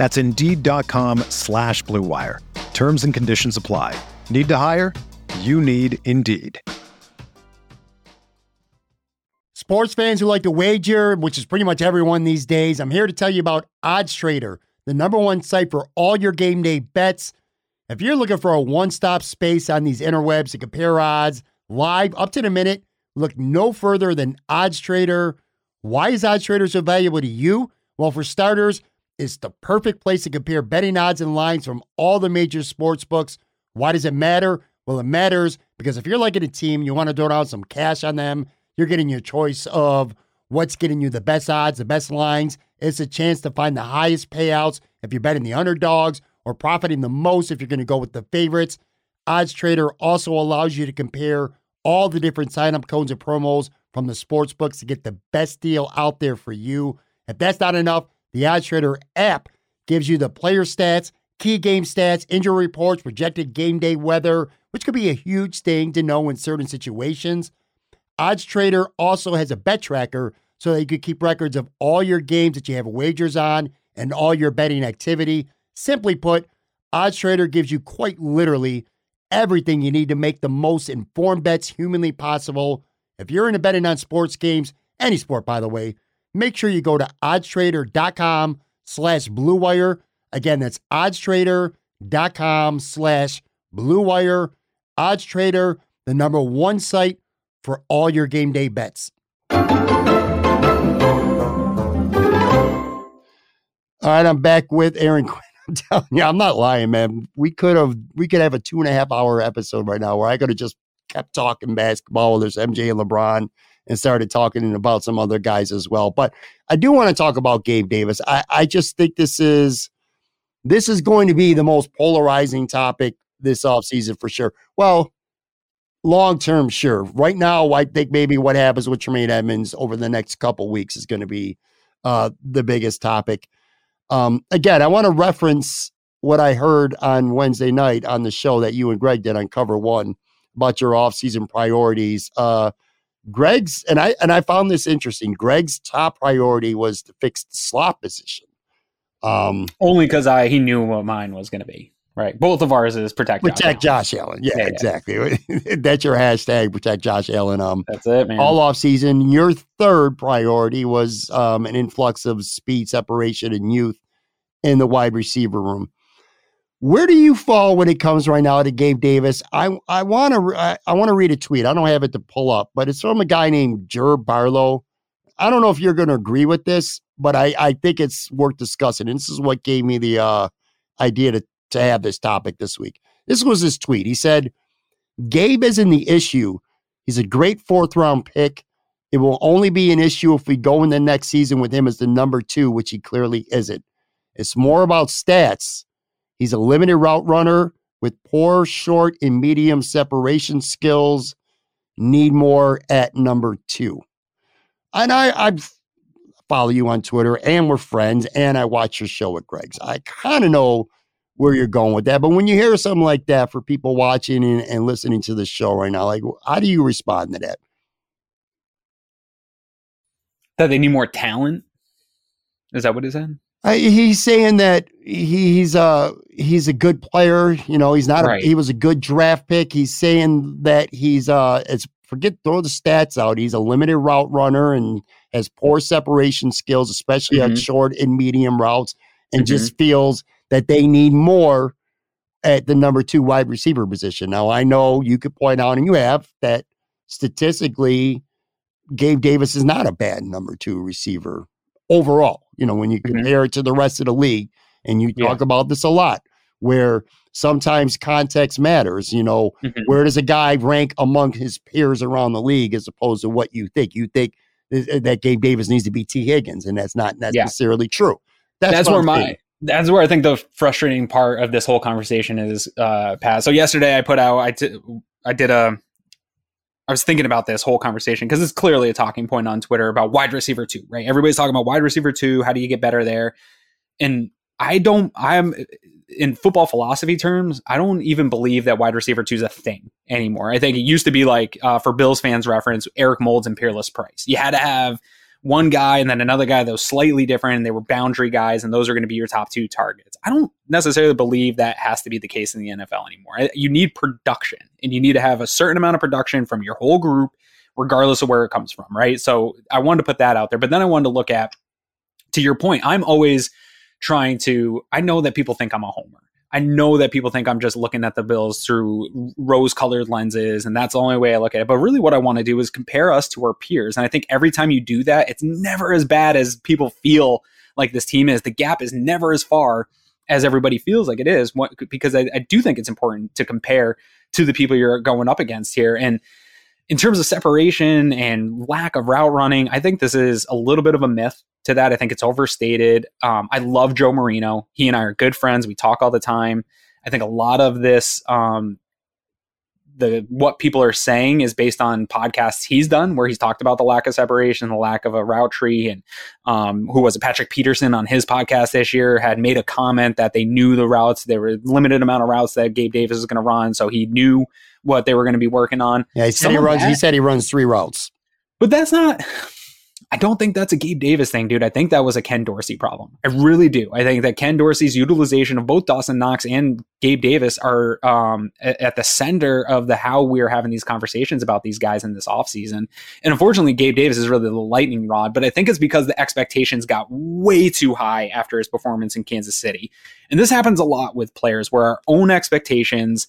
That's Indeed.com slash BlueWire. Terms and conditions apply. Need to hire? You need Indeed. Sports fans who like to wager, which is pretty much everyone these days, I'm here to tell you about Odds Trader, the number one site for all your game day bets. If you're looking for a one stop space on these interwebs to compare odds, live up to the minute. Look no further than Odds Trader. Why is Odds Trader so valuable to you? Well, for starters, it's the perfect place to compare betting odds and lines from all the major sports books. Why does it matter? Well, it matters because if you're liking a team, you want to throw down some cash on them, you're getting your choice of what's getting you the best odds, the best lines. It's a chance to find the highest payouts if you're betting the underdogs or profiting the most if you're going to go with the favorites. Odds Trader also allows you to compare all the different sign up codes and promos from the sports books to get the best deal out there for you. If that's not enough, the Odds Trader app gives you the player stats, key game stats, injury reports, projected game day weather, which could be a huge thing to know in certain situations. Odds Trader also has a bet tracker so that you can keep records of all your games that you have wagers on and all your betting activity. Simply put, Odds Trader gives you quite literally everything you need to make the most informed bets humanly possible. If you're into betting on sports games, any sport, by the way, make sure you go to oddstrader.com slash blue wire. Again, that's oddstrader.com slash blue wire. Oddstrader, the number one site for all your game day bets. All right, I'm back with Aaron Quinn. [laughs] I'm telling you, I'm not lying, man. We could have we could have a two and a half hour episode right now where I could have just kept talking basketball. There's MJ and LeBron and started talking about some other guys as well. But I do want to talk about Gabe Davis. I, I just think this is this is going to be the most polarizing topic this offseason for sure. Well, long term, sure. Right now, I think maybe what happens with Tremaine Edmunds over the next couple weeks is going to be uh, the biggest topic. Um, again, I want to reference what I heard on Wednesday night on the show that you and Greg did on Cover One about your offseason priorities. Uh, Greg's and I and I found this interesting. Greg's top priority was to fix the slot position. Um, Only because I he knew what mine was going to be. Right. Both of ours is protect protect Josh, Josh Allen. Yeah, yeah exactly. Yeah. [laughs] That's your hashtag. Protect Josh Allen. Um, that's it, man. All off season. Your third priority was um an influx of speed, separation, and youth in the wide receiver room. Where do you fall when it comes right now to Gabe Davis? I I want to I, I want to read a tweet. I don't have it to pull up, but it's from a guy named Jer Barlow. I don't know if you're going to agree with this, but I I think it's worth discussing. And this is what gave me the uh, idea to to have this topic this week. This was his tweet. He said, Gabe isn't the issue. He's a great fourth round pick. It will only be an issue if we go in the next season with him as the number two, which he clearly isn't. It's more about stats. He's a limited route runner with poor short and medium separation skills. Need more at number two. And I, I follow you on Twitter and we're friends and I watch your show with Greg's. I kind of know where you're going with that. But when you hear something like that for people watching and, and listening to the show right now, like how do you respond to that? That they need more talent. Is that what he said? Uh, he's saying that he's a he's a good player. You know, he's not. Right. A, he was a good draft pick. He's saying that he's uh, it's forget throw the stats out. He's a limited route runner and has poor separation skills, especially mm-hmm. on short and medium routes, and mm-hmm. just feels that they need more at the number two wide receiver position. Now, I know you could point out, and you have, that statistically, Gabe Davis is not a bad number two receiver overall. You know, when you mm-hmm. compare it to the rest of the league, and you talk yeah. about this a lot, where sometimes context matters. You know, mm-hmm. where does a guy rank among his peers around the league as opposed to what you think? You think that Gabe Davis needs to be Tee Higgins, and that's not necessarily yeah. true. That's, that's where my that's where I think the frustrating part of this whole conversation is, uh, Pat. So yesterday I put out, I, t- I did a, I was thinking about this whole conversation because it's clearly a talking point on Twitter about wide receiver two, right? Everybody's talking about wide receiver two. How do you get better there? And I don't, I'm in football philosophy terms, I don't even believe that wide receiver two is a thing anymore. I think it used to be like, uh, for Bills fans reference, Eric Moulds and Peerless Price. You had to have one guy and then another guy that was slightly different and they were boundary guys and those are going to be your top two targets. I don't necessarily believe that has to be the case in the NFL anymore. You need production and you need to have a certain amount of production from your whole group, regardless of where it comes from, right? So I wanted to put that out there. But then I wanted to look at, to your point, I'm always trying to, I know that people think I'm a homer. I know that people think I'm just looking at the Bills through rose colored lenses, and that's the only way I look at it. But really, what I want to do is compare us to our peers. And I think every time you do that, it's never as bad as people feel like this team is. The gap is never as far as everybody feels like it is, because I, I do think it's important to compare to the people you're going up against here. And in terms of separation and lack of route running, I think this is a little bit of a myth to that. I think it's overstated. Um, I love Joe Marino. He and I are good friends. We talk all the time. I think a lot of this, um, the what people are saying is based on podcasts he's done, where he's talked about the lack of separation, the lack of a route tree, and um, who was it? Patrick Peterson on his podcast this year had made a comment that they knew the routes. There were limited amount of routes that Gabe Davis was going to run, so he knew what they were going to be working on. Yeah, he said he runs. That, he said he runs three routes. But that's not. I don't think that's a Gabe Davis thing, dude. I think that was a Ken Dorsey problem. I really do. I think that Ken Dorsey's utilization of both Dawson Knox and Gabe Davis are um, at the center of the how we're having these conversations about these guys in this offseason. And unfortunately, Gabe Davis is really the lightning rod, but I think it's because the expectations got way too high after his performance in Kansas City. And this happens a lot with players where our own expectations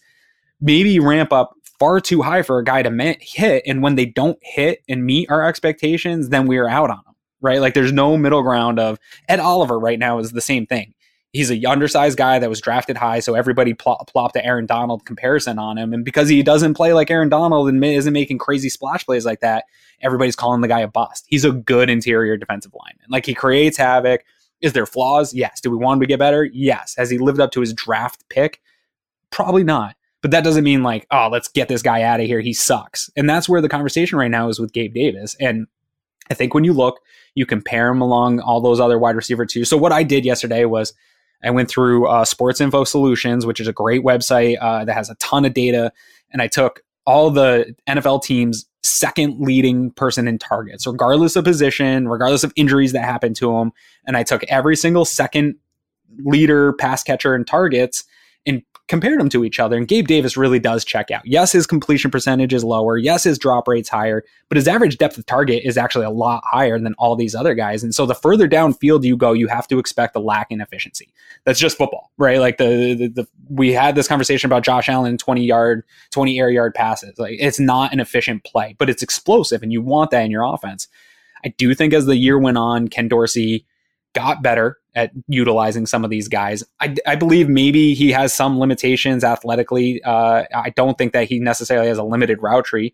maybe ramp up far too high for a guy to hit. And when they don't hit and meet our expectations, then we're out on them, right? Like there's no middle ground of Ed Oliver right now is the same thing. He's a undersized guy that was drafted high, so everybody plop, plopped the Aaron Donald comparison on him. And because he doesn't play like Aaron Donald and isn't making crazy splash plays like that, everybody's calling the guy a bust. He's a good interior defensive lineman. Like he creates havoc. Is there flaws? Yes. Do we want him to get better? Yes. Has he lived up to his draft pick? Probably not. But that doesn't mean like, oh, let's get this guy out of here. He sucks. And that's where the conversation right now is with Gabe Davis. And I think when you look, you compare him along all those other wide receiver too. So what I did yesterday was I went through uh, Sports Info Solutions, which is a great website uh, that has a ton of data, and I took all the NFL teams' second leading person in targets, regardless of position, regardless of injuries that happened to him, and I took every single second leader pass catcher in targets and compared them to each other. And Gabe Davis really does check out. Yes, his completion percentage is lower. Yes, his drop rate's higher, but his average depth of target is actually a lot higher than all these other guys. And so the further downfield you go, you have to expect a lack in efficiency. That's just football, right? Like the, the, the we had this conversation about Josh Allen 20 yard, 20 air yard passes. Like it's not an efficient play, but it's explosive and you want that in your offense. I do think as the year went on, Ken Dorsey got better at utilizing some of these guys. I, I believe maybe he has some limitations athletically. Uh, I don't think that he necessarily has a limited route tree.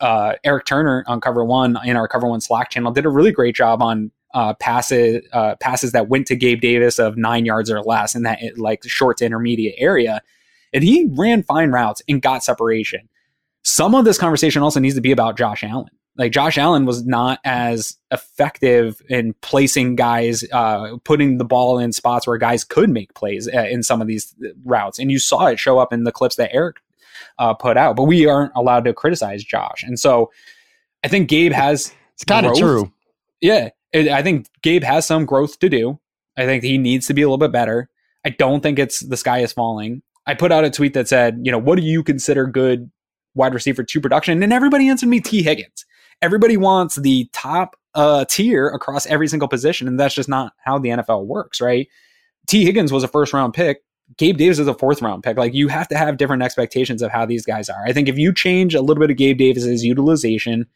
Uh, Eric Turner on Cover One in our Cover One Slack channel did a really great job on uh, passes uh, passes that went to Gabe Davis of nine yards or less in that like short to intermediate area, and he ran fine routes and got separation. Some of this conversation also needs to be about Josh Allen like Josh Allen was not as effective in placing guys, uh, putting the ball in spots where guys could make plays uh, in some of these routes, and you saw it show up in the clips that Eric uh, put out. But we aren't allowed to criticize Josh, and so I think Gabe has. It's kind of true. Yeah, it, I think Gabe has some growth to do. I think he needs to be a little bit better. I don't think it's the sky is falling. I put out a tweet that said, you know, what do you consider good wide receiver two production? And everybody answered me Tee Higgins everybody wants the top uh, tier across every single position, and that's just not how the NFL works, right? Tee Higgins was a first round pick. Gabe Davis is a fourth round pick. Like you have to have different expectations of how these guys are. I think if you change a little bit of Gabe Davis's utilization,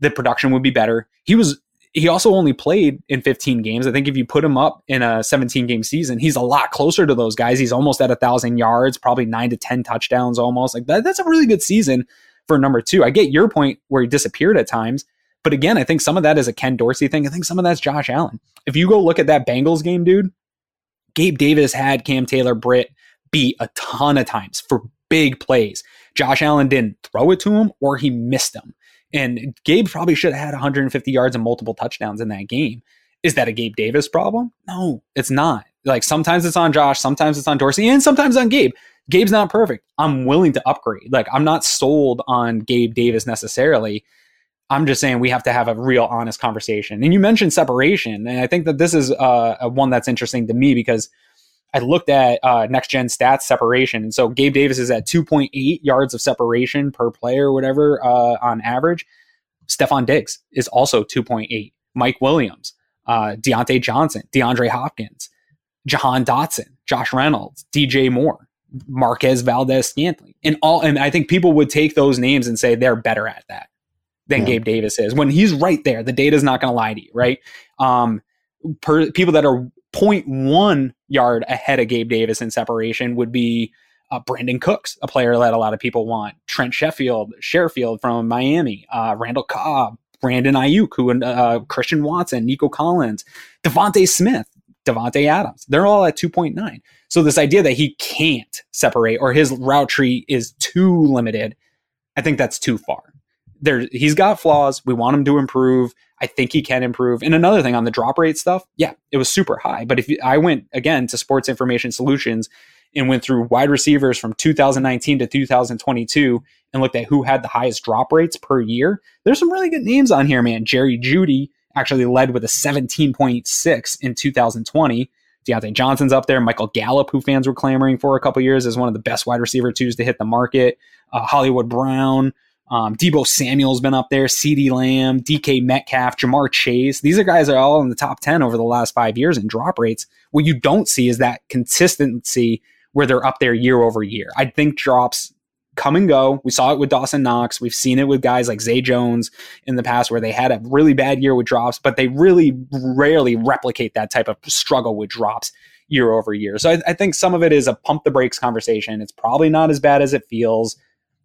the production would be better. He was he also only played in 15 games. I think if you put him up in a 17 game season, he's a lot closer to those guys. He's almost at a thousand yards, probably nine to 10 touchdowns almost. Like that, that's a really good season for number two. I get your point where he disappeared at times. But again, I think some of that is a Ken Dorsey thing. I think some of that's Josh Allen. If you go look at that Bengals game, dude, Gabe Davis had Cam Taylor Britt beat a ton of times for big plays. Josh Allen didn't throw it to him or he missed them. And Gabe probably should have had 150 yards and multiple touchdowns in that game. Is that a Gabe Davis problem? No, it's not. Like sometimes it's on Josh, sometimes it's on Dorsey, and sometimes on Gabe. Gabe's not perfect. I'm willing to upgrade. Like I'm not sold on Gabe Davis necessarily. I'm just saying we have to have a real honest conversation. And you mentioned separation, and I think that this is uh, one that's interesting to me because I looked at uh, next gen stats separation, and so Gabe Davis is at 2.8 yards of separation per player, or whatever, uh, on average. Stefon Diggs is also 2.8. Mike Williams, uh, Diontae Johnson, DeAndre Hopkins, Jahan Dotson, Josh Reynolds, DJ Moore. Marquez Valdes Scantling. And all and I think people would take those names and say they're better at that than yeah. Gabe Davis is. When he's right there, the data's not going to lie to you, right? Um per, people that are 0.1 yard ahead of Gabe Davis in separation would be uh, Brandin Cooks, a player that a lot of people want. Trent Sheffield, Sherfield from Miami, uh, Randall Cobb, Brandon Aiyuk, who uh, Christian Watson, Nico Collins, DeVonta Smith, Davante Adams. They're all at 2.9. So this idea that he can't separate or his route tree is too limited, I think that's too far. There, he's got flaws. We want him to improve. I think he can improve. And another thing on the drop rate stuff, yeah, it was super high. But if I went again to Sports Information Solutions and went through wide receivers from 2019 to 2022 and looked at who had the highest drop rates per year, there's some really good names on here, man. Jerry Jeudy actually led with a 17.6 in 2020. Diontae Johnson's up there. Michael Gallup, who fans were clamoring for a couple years, is one of the best wide receiver twos to hit the market. Uh, Hollywood Brown, um, Deebo Samuel's been up there. CeeDee Lamb, DK Metcalf, Ja'Marr Chase. These are guys that are all in the top 10 over the last five years in drop rates. What you don't see is that consistency where they're up there year over year. I think drops come and go. We saw it with Dawson Knox. We've seen it with guys like Zay Jones in the past where they had a really bad year with drops, but they really rarely replicate that type of struggle with drops year over year. So I, I think some of it is a pump the brakes conversation. It's probably not as bad as it feels.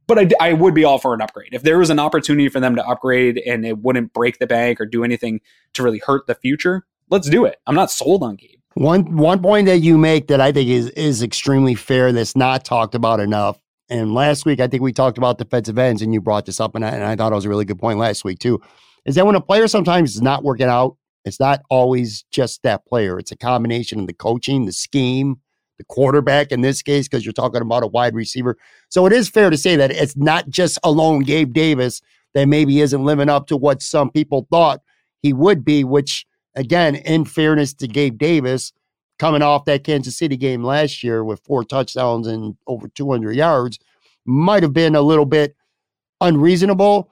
But I, I would be all for an upgrade. If there was an opportunity for them to upgrade and it wouldn't break the bank or do anything to really hurt the future, let's do it. I'm not sold on Gabe. One one point that you make that I think is is extremely fair that's not talked about enough. And last week I think we talked about defensive ends, and you brought this up, and I, and I thought it was a really good point last week too. Is that when a player sometimes is not working out, it's not always just that player. It's a combination of the coaching, the scheme, the quarterback in this case, because you're talking about a wide receiver. So it is fair to say that it's not just alone Gabe Davis that maybe isn't living up to what some people thought he would be, which again, in fairness to Gabe Davis, coming off that Kansas City game last year with four touchdowns and over 200 yards, might have been a little bit unreasonable.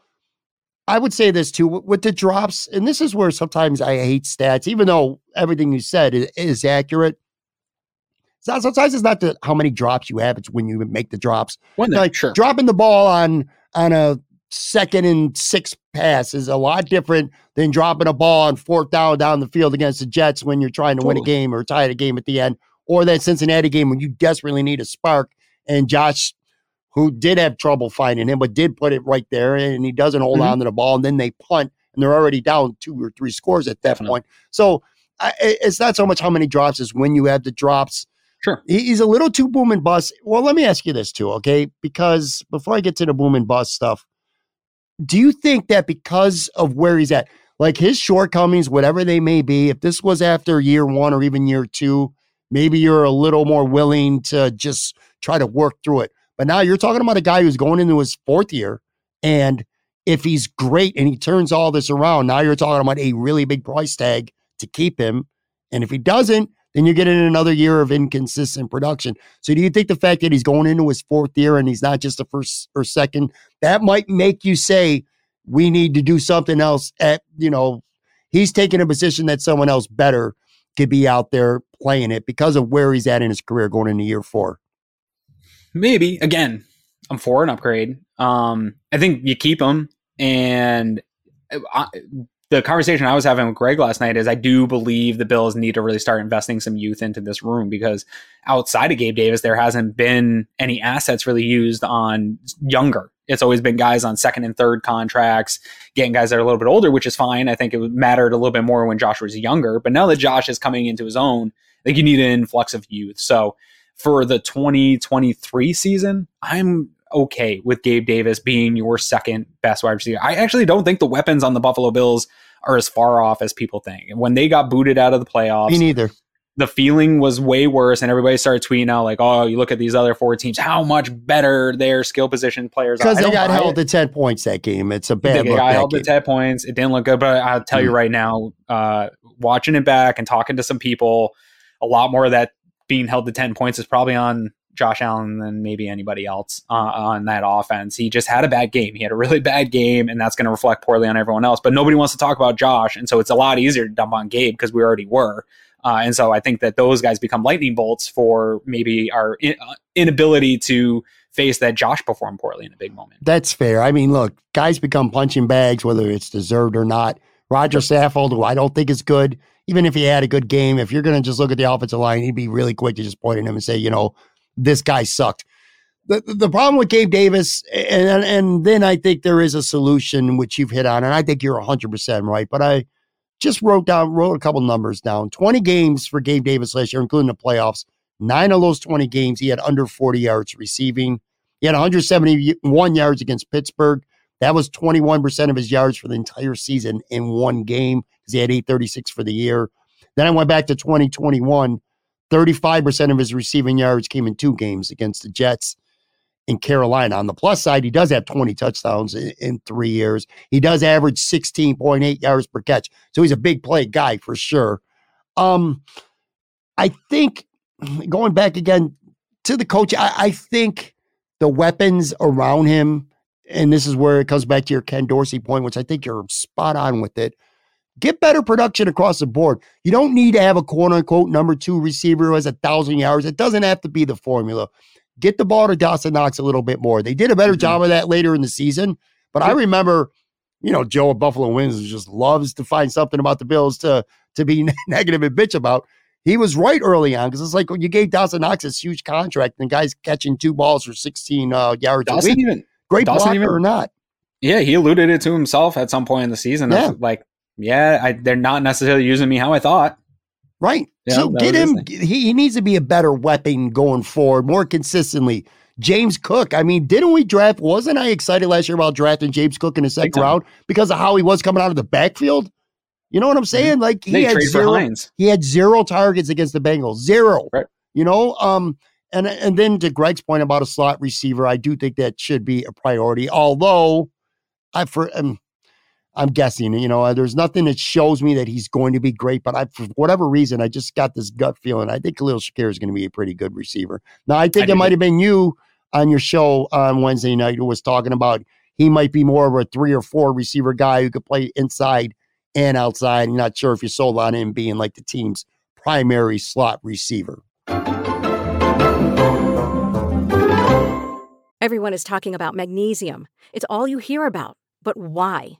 I would say this too with the drops, and this is where sometimes I hate stats, even though everything you said is, is accurate. Sometimes it's not the, how many drops you have; it's when you make the drops. When like sure. dropping the ball on on a second and six pass is a lot different than dropping a ball on fourth down down the field against the Jets when you're trying to totally. win a game or tie a game at the end, or that Cincinnati game when you desperately need a spark. And Josh, who did have trouble finding him, but did put it right there, and he doesn't hold mm-hmm. on to the ball, and then they punt, and they're already down two or three scores at that Definitely. point. So I, it's not so much how many drops as when you have the drops. Sure. He's a little too boom and bust. Well, let me ask you this too, okay? Because before I get to the boom and bust stuff, do you think that because of where he's at, like his shortcomings, whatever they may be, if this was after year one or even year two, maybe you're a little more willing to just try to work through it. But now you're talking about a guy who's going into his fourth year. And if he's great and he turns all this around, now you're talking about a really big price tag to keep him. And if he doesn't, then you're getting another year of inconsistent production. So do you think the fact that he's going into his fourth year and he's not just the first or second, that might make you say we need to do something else at, you know, he's taking a position that someone else better could be out there playing it because of where he's at in his career going into year four. Maybe. Again, I'm for an upgrade. Um, I think you keep him and uh, I, the conversation I was having with Greg last night is I do believe the Bills need to really start investing some youth into this room because outside of Gabe Davis, there hasn't been any assets really used on younger. It's always been guys on second and third contracts, getting guys that are a little bit older, which is fine. I think it mattered a little bit more when Josh was younger. But now that Josh is coming into his own, I think you need an influx of youth. So for the 2023 season, I'm okay with Gabe Davis being your second best wide receiver. I actually don't think the weapons on the Buffalo Bills are as far off as people think. And when they got booted out of the playoffs, me neither. The feeling was way worse, and everybody started tweeting out like, "Oh, you look at these other four teams, how much better their skill position players are." Because they got held to ten points that game. It's a bad. They look got held game. to ten points. It didn't look good, but I'll tell mm. you right now, uh, watching it back and talking to some people, a lot more of that being held to ten points is probably on Josh Allen than maybe anybody else uh, on that offense. He just had a bad game. He had a really bad game, and that's going to reflect poorly on everyone else. But nobody wants to talk about Josh, and so it's a lot easier to dump on Gabe because we already were. Uh, and so I think that those guys become lightning bolts for maybe our in- uh, inability to face that Josh performed poorly in a big moment. That's fair. I mean, look, guys become punching bags, whether it's deserved or not. Rodger Saffold, who I don't think is good, even if he had a good game, if you're going to just look at the offensive line, he'd be really quick to just point at him and say, you know, this guy sucked. The, the problem with Gabe Davis, and, and then I think there is a solution which you've hit on, and I think you're 100% right. But I just wrote down, wrote a couple numbers down 20 games for Gabe Davis last year, including the playoffs. Nine of those 20 games, he had under 40 yards receiving. He had 171 yards against Pittsburgh. That was 21% of his yards for the entire season in one game because he had 836 for the year. Then I went back to 2021 35% of his receiving yards came in two games against the Jets in Carolina. On the plus side, he does have 20 touchdowns in, in three years. He does average 16.8 yards per catch. So he's a big play guy for sure. Um, I think [clears throat] going back again to the coach, I, I think the weapons around him, and this is where it comes back to your Ken Dorsey point, which I think you're spot on with it. Get better production across the board. You don't need to have a quote unquote number two receiver who has a thousand yards. It doesn't have to be the formula. Get the ball to Dawson Knox a little bit more. They did a better mm-hmm. job of that later in the season. But I remember, you know, Joe at Buffalo Wings just loves to find something about the Bills to to be [laughs] negative and bitch about. He was right early on because it's like you gave Dawson Knox this huge contract and the guy's catching two balls for 16 uh, yards Dawson a week. Even, Great Dawson blocker even, or not. Yeah, he alluded it to himself at some point in the season. Yeah. Like, yeah, I, they're not necessarily using me how I thought. Right. Yeah, so get him. He, he needs to be a better weapon going forward more consistently. James Cook. I mean, didn't we draft? Wasn't I excited last year about drafting James Cook in the second round because of how he was coming out of the backfield? You know what I'm saying? Like he they had zero, he had zero targets against the Bengals, zero. Right. You know, um, and and then to Greg's point about a slot receiver, I do think that should be a priority. Although, I for um, I'm guessing, you know, uh, there's nothing that shows me that he's going to be great, but I, for whatever reason, I just got this gut feeling. I think Khalil Shakir is going to be a pretty good receiver. Now, I think I it might have been you on your show on Wednesday night who was talking about he might be more of a three or four receiver guy who could play inside and outside. I'm not sure if you're sold on him being like the team's primary slot receiver. Everyone is talking about magnesium. It's all you hear about. But why?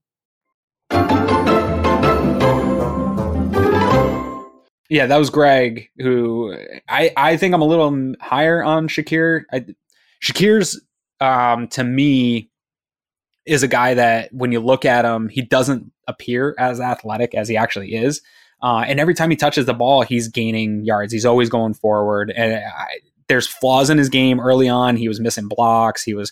Yeah, that was Greg, who I, I think I'm a little higher on Shakir. I, Shakir's um, to me, is a guy that when you look at him, he doesn't appear as athletic as he actually is. Uh, and every time he touches the ball, he's gaining yards. He's always going forward. And I, there's flaws in his game early on. He was missing blocks. He was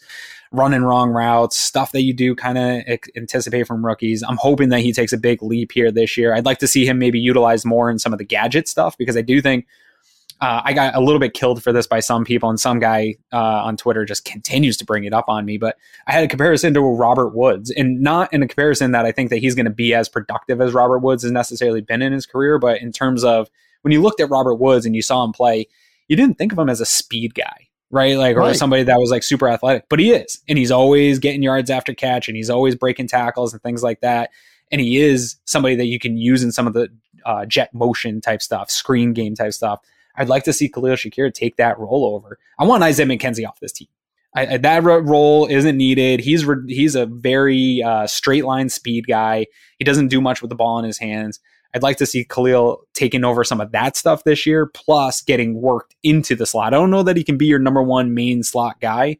running wrong routes, stuff that you do kind of anticipate from rookies. I'm hoping that he takes a big leap here this year. I'd like to see him maybe utilize more in some of the gadget stuff because I do think uh, I got a little bit killed for this by some people, and some guy uh, on Twitter just continues to bring it up on me. But I had a comparison to Robert Woods, and not in a comparison that I think that he's going to be as productive as Robert Woods has necessarily been in his career, but in terms of when you looked at Robert Woods and you saw him play, you didn't think of him as a speed guy, right? Like, or right. somebody that was like super athletic, but he is, and he's always getting yards after catch, and he's always breaking tackles and things like that. And he is somebody that you can use in some of the uh, jet motion type stuff, screen game type stuff I'd like to see Khalil Shakir take that role over. I want Isaiah McKenzie off this team. I, that role isn't needed. He's re, he's a very uh, straight line speed guy. He doesn't do much with the ball in his hands. I'd like to see Khalil taking over some of that stuff this year, plus getting worked into the slot. I don't know that he can be your number one main slot guy.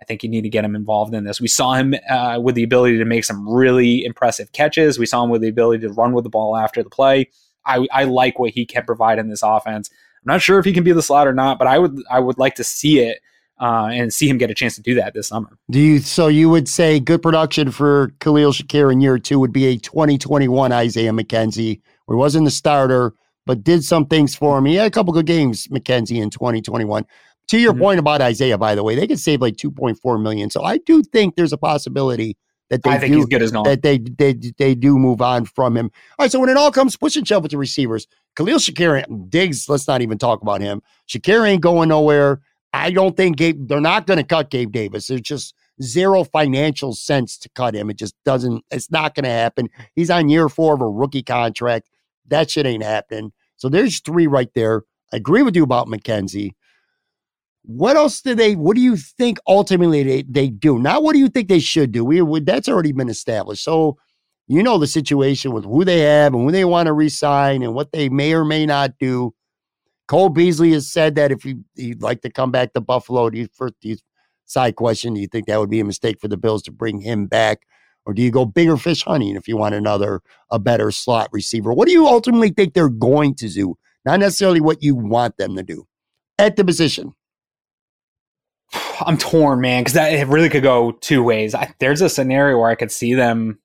I think you need to get him involved in this. We saw him uh, with the ability to make some really impressive catches. We saw him with the ability to run with the ball after the play. I, I like what he can provide in this offense. I'm not sure if he can be the slot or not, but I would I would like to see it uh, and see him get a chance to do that this summer. Do you? So you would say good production for Khalil Shakir in year two would be a 2021 Isaiah McKenzie, where he wasn't the starter, but did some things for him. He had a couple good games, McKenzie, in 2021. To your mm-hmm. point about Isaiah, by the way, they could save like 2.4 million. So I do think there's a possibility that they I think do, he's good as gone. That they they they do move on from him. All right, so when it all comes push and shove with the receivers, Khalil Shakir Diggs, let's not even talk about him. Shakir ain't going nowhere. I don't think Gabe, they're not going to cut Gabe Davis. There's just zero financial sense to cut him. It just doesn't, it's not going to happen. He's on year four of a rookie contract. That shit ain't happening. So there's three right there. I agree with you about McKenzie. What else do they, what do you think ultimately they, they do? Not what do you think they should do? We, that's already been established. So, you know, the situation with who they have and who they want to resign and what they may or may not do. Cole Beasley has said that if he, he'd like to come back to Buffalo, do you, first, do you, side question, do you think that would be a mistake for the Bills to bring him back? Or do you go bigger fish hunting if you want another, a better slot receiver? What do you ultimately think they're going to do? Not necessarily what you want them to do at the position. [sighs] I'm torn, man, because that it really could go two ways. I, there's a scenario where I could see them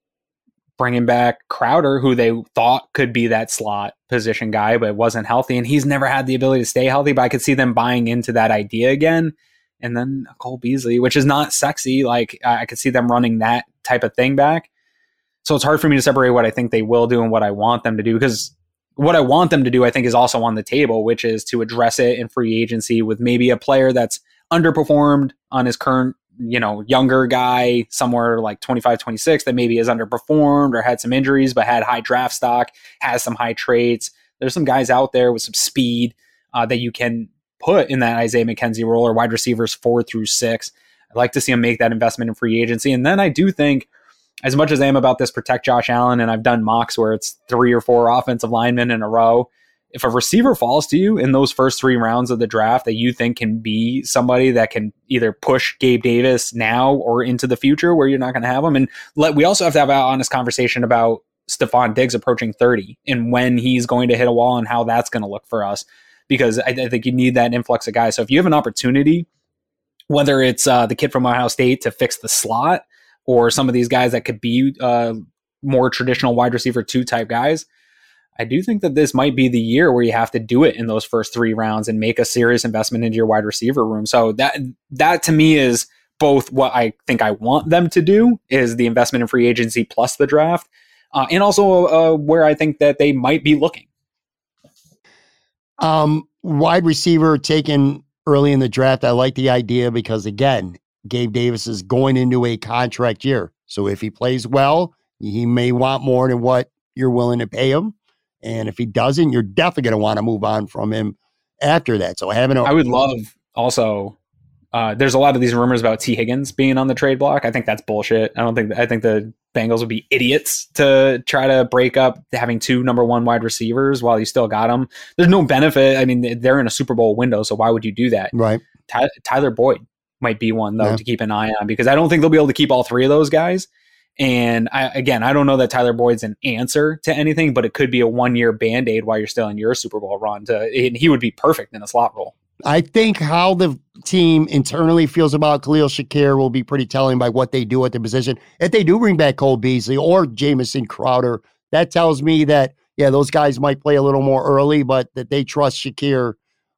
bringing back Crowder, who they thought could be that slot position guy, but wasn't healthy. And he's never had the ability to stay healthy. But I could see them buying into that idea again. And then Cole Beasley, which is not sexy. Like I could see them running that type of thing back. So it's hard for me to separate what I think they will do and what I want them to do because what I want them to do, I think, is also on the table, which is to address it in free agency with maybe a player that's underperformed on his current you know, younger guy somewhere like 25, 26 that maybe has underperformed or had some injuries, but had high draft stock, has some high traits. There's some guys out there with some speed uh, that you can put in that Isaiah McKenzie role or wide receivers four through six. I'd like to see him make that investment in free agency. And then I do think, as much as I am about this protect Josh Allen, and I've done mocks where it's three or four offensive linemen in a row, if a receiver falls to you in those first three rounds of the draft that you think can be somebody that can either push Gabe Davis now or into the future where you're not going to have him, and let we also have to have an honest conversation about Stefon Diggs approaching 30 and when he's going to hit a wall and how that's going to look for us, because I, I, think you need that influx of guys. So if you have an opportunity, whether it's uh, the kid from Ohio State to fix the slot or some of these guys that could be uh, more traditional wide receiver two type guys I do think that this might be the year where you have to do it in those first three rounds and make a serious investment into your wide receiver room. So that that to me is both what I think I want them to do is the investment in free agency plus the draft, uh, and also uh, where I think that they might be looking. Um, wide receiver taken early in the draft. I like the idea because again, Gabe Davis is going into a contract year. So if he plays well, he may want more than what you're willing to pay him. And if he doesn't, you're definitely going to want to move on from him after that. So having a, I would love also. Uh, there's a lot of these rumors about Tee Higgins being on the trade block. I think that's bullshit. I don't think I think the Bengals would be idiots to try to break up having two number one wide receivers while you still got them. There's no benefit. I mean, they're in a Super Bowl window, so why would you do that? Right. Ty- Tyler Boyd might be one though yeah. to keep an eye on because I don't think they'll be able to keep all three of those guys. And I, again, I don't know that Tyler Boyd's an answer to anything, but it could be a one year band aid while you're still in your Super Bowl run. To and he would be perfect in a slot role. I think how the team internally feels about Khalil Shakir will be pretty telling by what they do at the position. If they do bring back Cole Beasley or Jamison Crowder, that tells me that yeah, those guys might play a little more early, but that they trust Shakir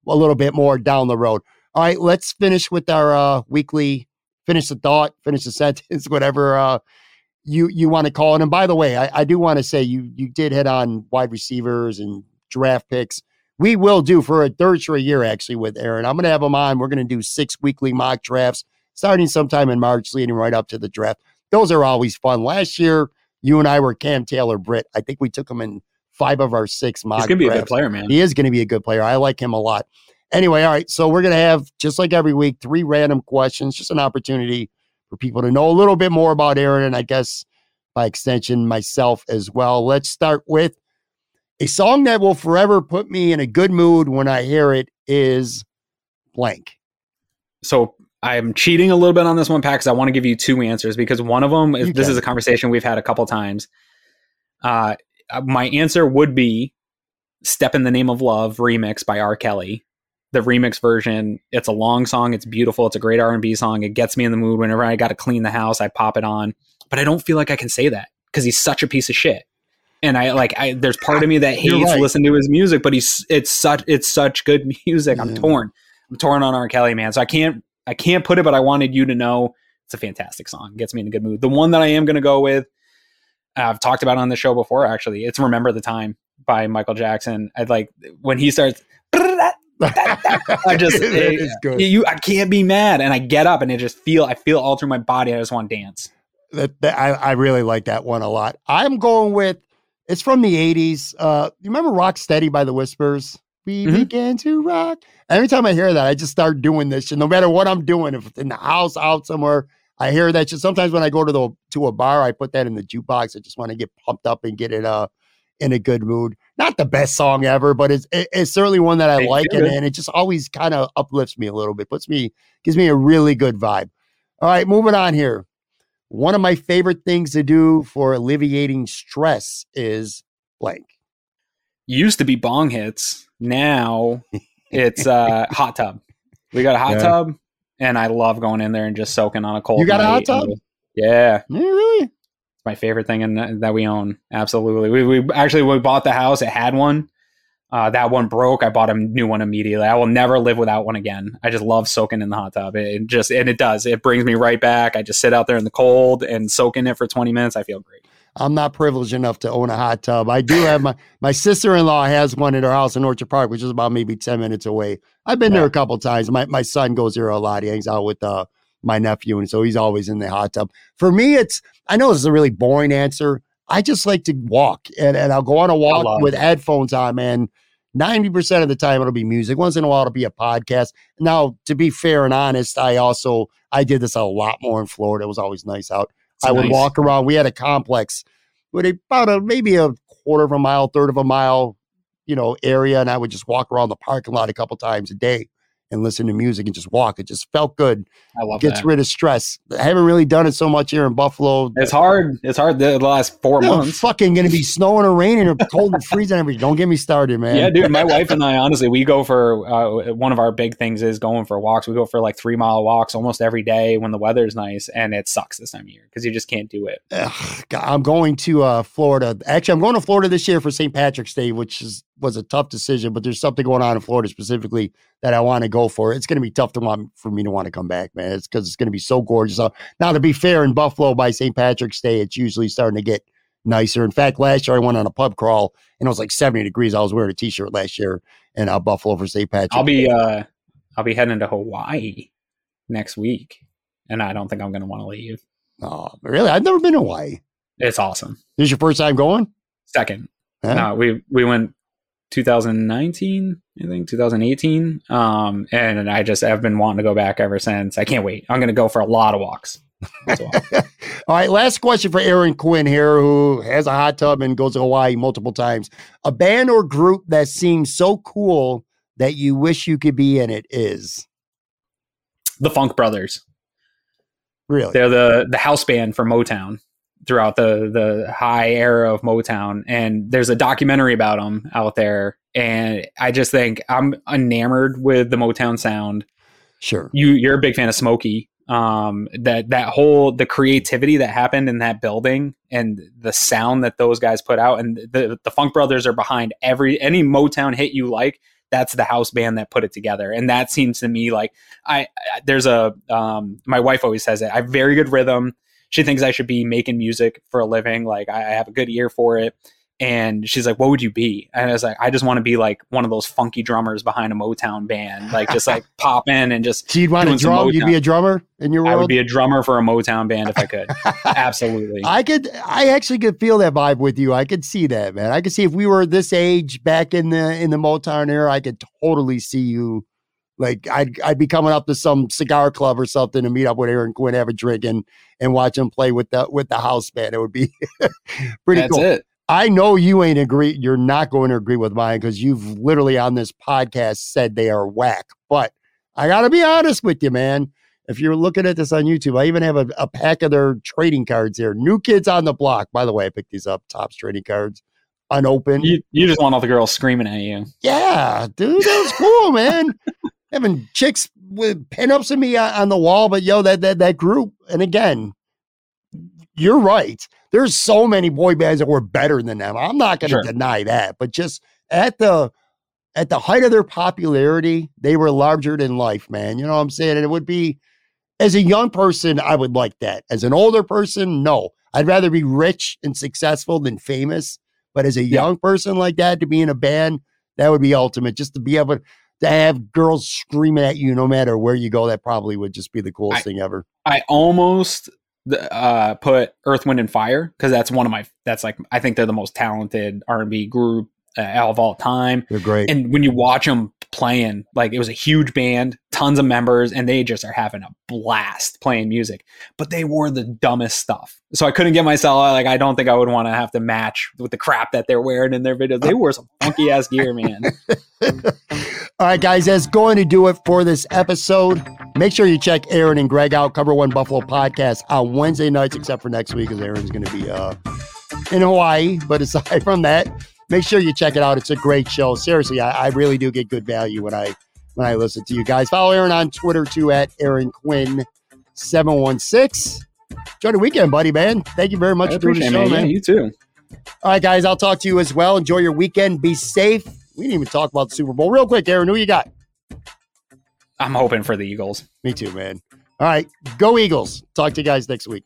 a little bit more down the road. All right, let's finish with our uh, weekly finish the thought, finish the [laughs] sentence, whatever uh, you you want to call it. And by the way, I, I do want to say you you did hit on wide receivers and draft picks. We will do for a third straight year actually with Aaron. I'm going to have him on. We're going to do six weekly mock drafts starting sometime in March, leading right up to the draft. Those are always fun. Last year, you and I were Cam Taylor Britt. I think we took him in five of our six mock. Drafts. He's going to be a good player, man. He is going to be a good player. I like him a lot. Anyway, all right. So we're going to have just like every week, three random questions, just an opportunity for people to know a little bit more about Aaron and I guess by extension myself as well. Let's start with a song that will forever put me in a good mood when I hear it is blank. So I'm cheating a little bit on this one, Pat, because I want to give you two answers because one of them is this is a conversation we've had a couple times. Uh, my answer would be "Step in the Name of Love" remix by R. Kelly the remix version. It's a long song. It's beautiful. It's a great R&B song. It gets me in the mood whenever I got to clean the house. I pop it on, but I don't feel like I can say that because he's such a piece of shit. And I like I there's part of me that hates right. listening to his music, but he's it's such it's such good [laughs] music. I'm mm-hmm. torn. I'm torn on R. Kelly, man. So I can't I can't put it, but I wanted you to know it's a fantastic song. It gets me in a good mood. The one that I am gonna go with, I've talked about on the show before. Actually, it's "Remember the Time" by Michael Jackson. I like when he starts I just [laughs] it, you I can't be mad, and I get up and I just feel I feel all through my body. I just want to dance. That, that I, I really like that one a lot. I'm going with it's from the 80s. Uh, you remember Rock Steady by the Whispers? We mm-hmm. began to rock. Every time I hear that, I just start doing this. And no matter what I'm doing, if it's in the house, out somewhere, I hear that. Just sometimes when I go to the to a bar, I put that in the jukebox. I just want to get pumped up and get it uh in a good mood. Not the best song ever, but it's it's certainly one that I like, and, and it just always kind of uplifts me a little bit, puts me gives me a really good vibe. All right, moving on here. One of my favorite things to do for alleviating stress is blank. Used to be bong hits. Now it's uh hot tub. We got a hot yeah. tub, and I love going in there and just soaking on a cold. You got a hot tub? Yeah. yeah. Really? My favorite thing in, that we own. Absolutely. We, we actually we bought the house. It had one. Uh, that one broke. I bought a new one immediately. I will never live without one again. I just love soaking in the hot tub. It, it just and it does. It brings me right back. I just sit out there in the cold and soak in it for 20 minutes. I feel great. I'm not privileged enough to own a hot tub. I do have my [laughs] my sister in law has one at her house in Orchard Park, which is about maybe 10 minutes away. I've been yeah. there a couple times. My my son goes there a lot. He hangs out with uh, my nephew, and so he's always in the hot tub. For me, it's I know this is a really boring answer. I just like to walk and, and I'll go on a walk with headphones on, and 90% of the time it'll be music. Once in a while it'll be a podcast. Now, to be fair and honest, I also I did this a lot more in Florida. It was always nice out. It's I nice. would walk around. We had a complex with about a maybe a quarter of a mile, third of a mile, you know, area, and I would just walk around the parking lot a couple times a day and listen to music and just walk. It just felt good. I love Gets that. rid of stress. I haven't really done it so much here in Buffalo. It's hard. It's hard the last four it's months. Fucking gonna be snowing or raining or cold and freezing everything. Don't get me started, man. Yeah, dude. My wife and I, honestly, we go for uh, one of our big things is going for walks. We go for like three mile walks almost every day when the weather's nice, and it sucks this time of year because you just can't do it. Ugh, I'm going to uh, Florida. Actually, I'm going to Florida this year for St. Patrick's Day, which is was a tough decision, but there's something going on in Florida specifically that I want to go for. It's going to be tough to want for me to want to come back, man. It's because it's going to be so gorgeous. Now, to be fair, in Buffalo by St. Patrick's Day, it's usually starting to get nicer. In fact, last year I went on a pub crawl and it was like 70 degrees. I was wearing a t-shirt last year in uh, Buffalo for St. Patrick's. I'll be uh, I'll be heading to Hawaii next week, and I don't think I'm going to want to leave. Oh, really? I've never been to Hawaii. It's awesome. This is your first time going? Second. Huh? No, we we went 2019, I think 2018. Um, and I just have been wanting to go back ever since. I can't wait. I'm going to go for a lot of walks. [laughs] All right, last question for Aaron Quinn here, who has a hot tub and goes to Hawaii multiple times. A band or group that seems so cool that you wish you could be in it is the Funk Brothers. Really? They're the the house band for Motown throughout the the high era of Motown, and there's a documentary about them out there. And I just think I'm enamored with the Motown sound. Sure, you you're a big fan of Smokey. Um, that that whole the creativity that happened in that building and the sound that those guys put out, and the the Funk Brothers are behind every any Motown hit you like that's the house band that put it together and that seems to me like i there's a um my wife always says it i have very good rhythm she thinks I should be making music for a living. Like I, I have a good ear for it. And she's like, "What would you be?" And I was like, "I just want to be like one of those funky drummers behind a Motown band, like just like [laughs] pop in and just." So you'd want to drum? You'd be a drummer in your world. I would be a drummer for a Motown band if I could. [laughs] Absolutely. I could. I actually could feel that vibe with you. I could see that, man. I could see if we were this age back in the in the Motown era, I could totally see you like I'd I'd be coming up to some cigar club or something to meet up with Aaron Quinn, have a drink, and and watch him play with the with the house band. It would be [laughs] pretty That's cool. It. I know you ain't agree. You're not going to agree with mine because you've literally on this podcast said they are whack. But I got to be honest with you, man. If you're looking at this on YouTube, I even have a, a pack of their trading cards here. New Kids on the Block. By the way, I picked these up. Topps trading cards, unopened. You, you just want all the girls screaming at you. Yeah, dude, that was cool, man [laughs] having chicks with pinups of me on the wall, but yo, that that that group. And again, you're right. There's so many boy bands that were better than them. I'm not going to sure. deny that, but just at the at the height of their popularity, they were larger than life, man. You know what I'm saying? And it would be as a young person, I would like that. As an older person, no. I'd rather be rich and successful than famous. But as a young person like that, to be in a band, that would be ultimate. Just to be able to have girls screaming at you no matter where you go, that probably would just be the coolest I, thing ever. I almost uh, put Earth, Wind, and Fire because that's one of my. That's like I think they're the most talented R and B group uh, of all time. They're great. And when you watch them playing, like it was a huge band, tons of members, and they just are having a blast playing music. But they wore the dumbest stuff, so I couldn't get myself like I don't think I would want to have to match with the crap that they're wearing in their videos. They wore some funky ass gear, man. [laughs] All right, guys, that's going to do it for this episode. Make sure you check Aaron and Greg out, Cover One Buffalo podcast on Wednesday nights, except for next week, because Aaron's going to be uh, in Hawaii. But aside [laughs] from that, make sure you check it out. It's a great show. Seriously, I, I really do get good value when I when I listen to you guys. Follow Aaron on Twitter too at Aaron Quinn seven one six. Enjoy the weekend, buddy, man. Thank you very much I for doing the show, man. man. Yeah, you too. All right, guys, I'll talk to you as well. Enjoy your weekend. Be safe. We didn't even talk about the Super Bowl. Real quick, Aaron, who you got? I'm hoping for the Eagles. Me too, man. All right, go Eagles. Talk to you guys next week.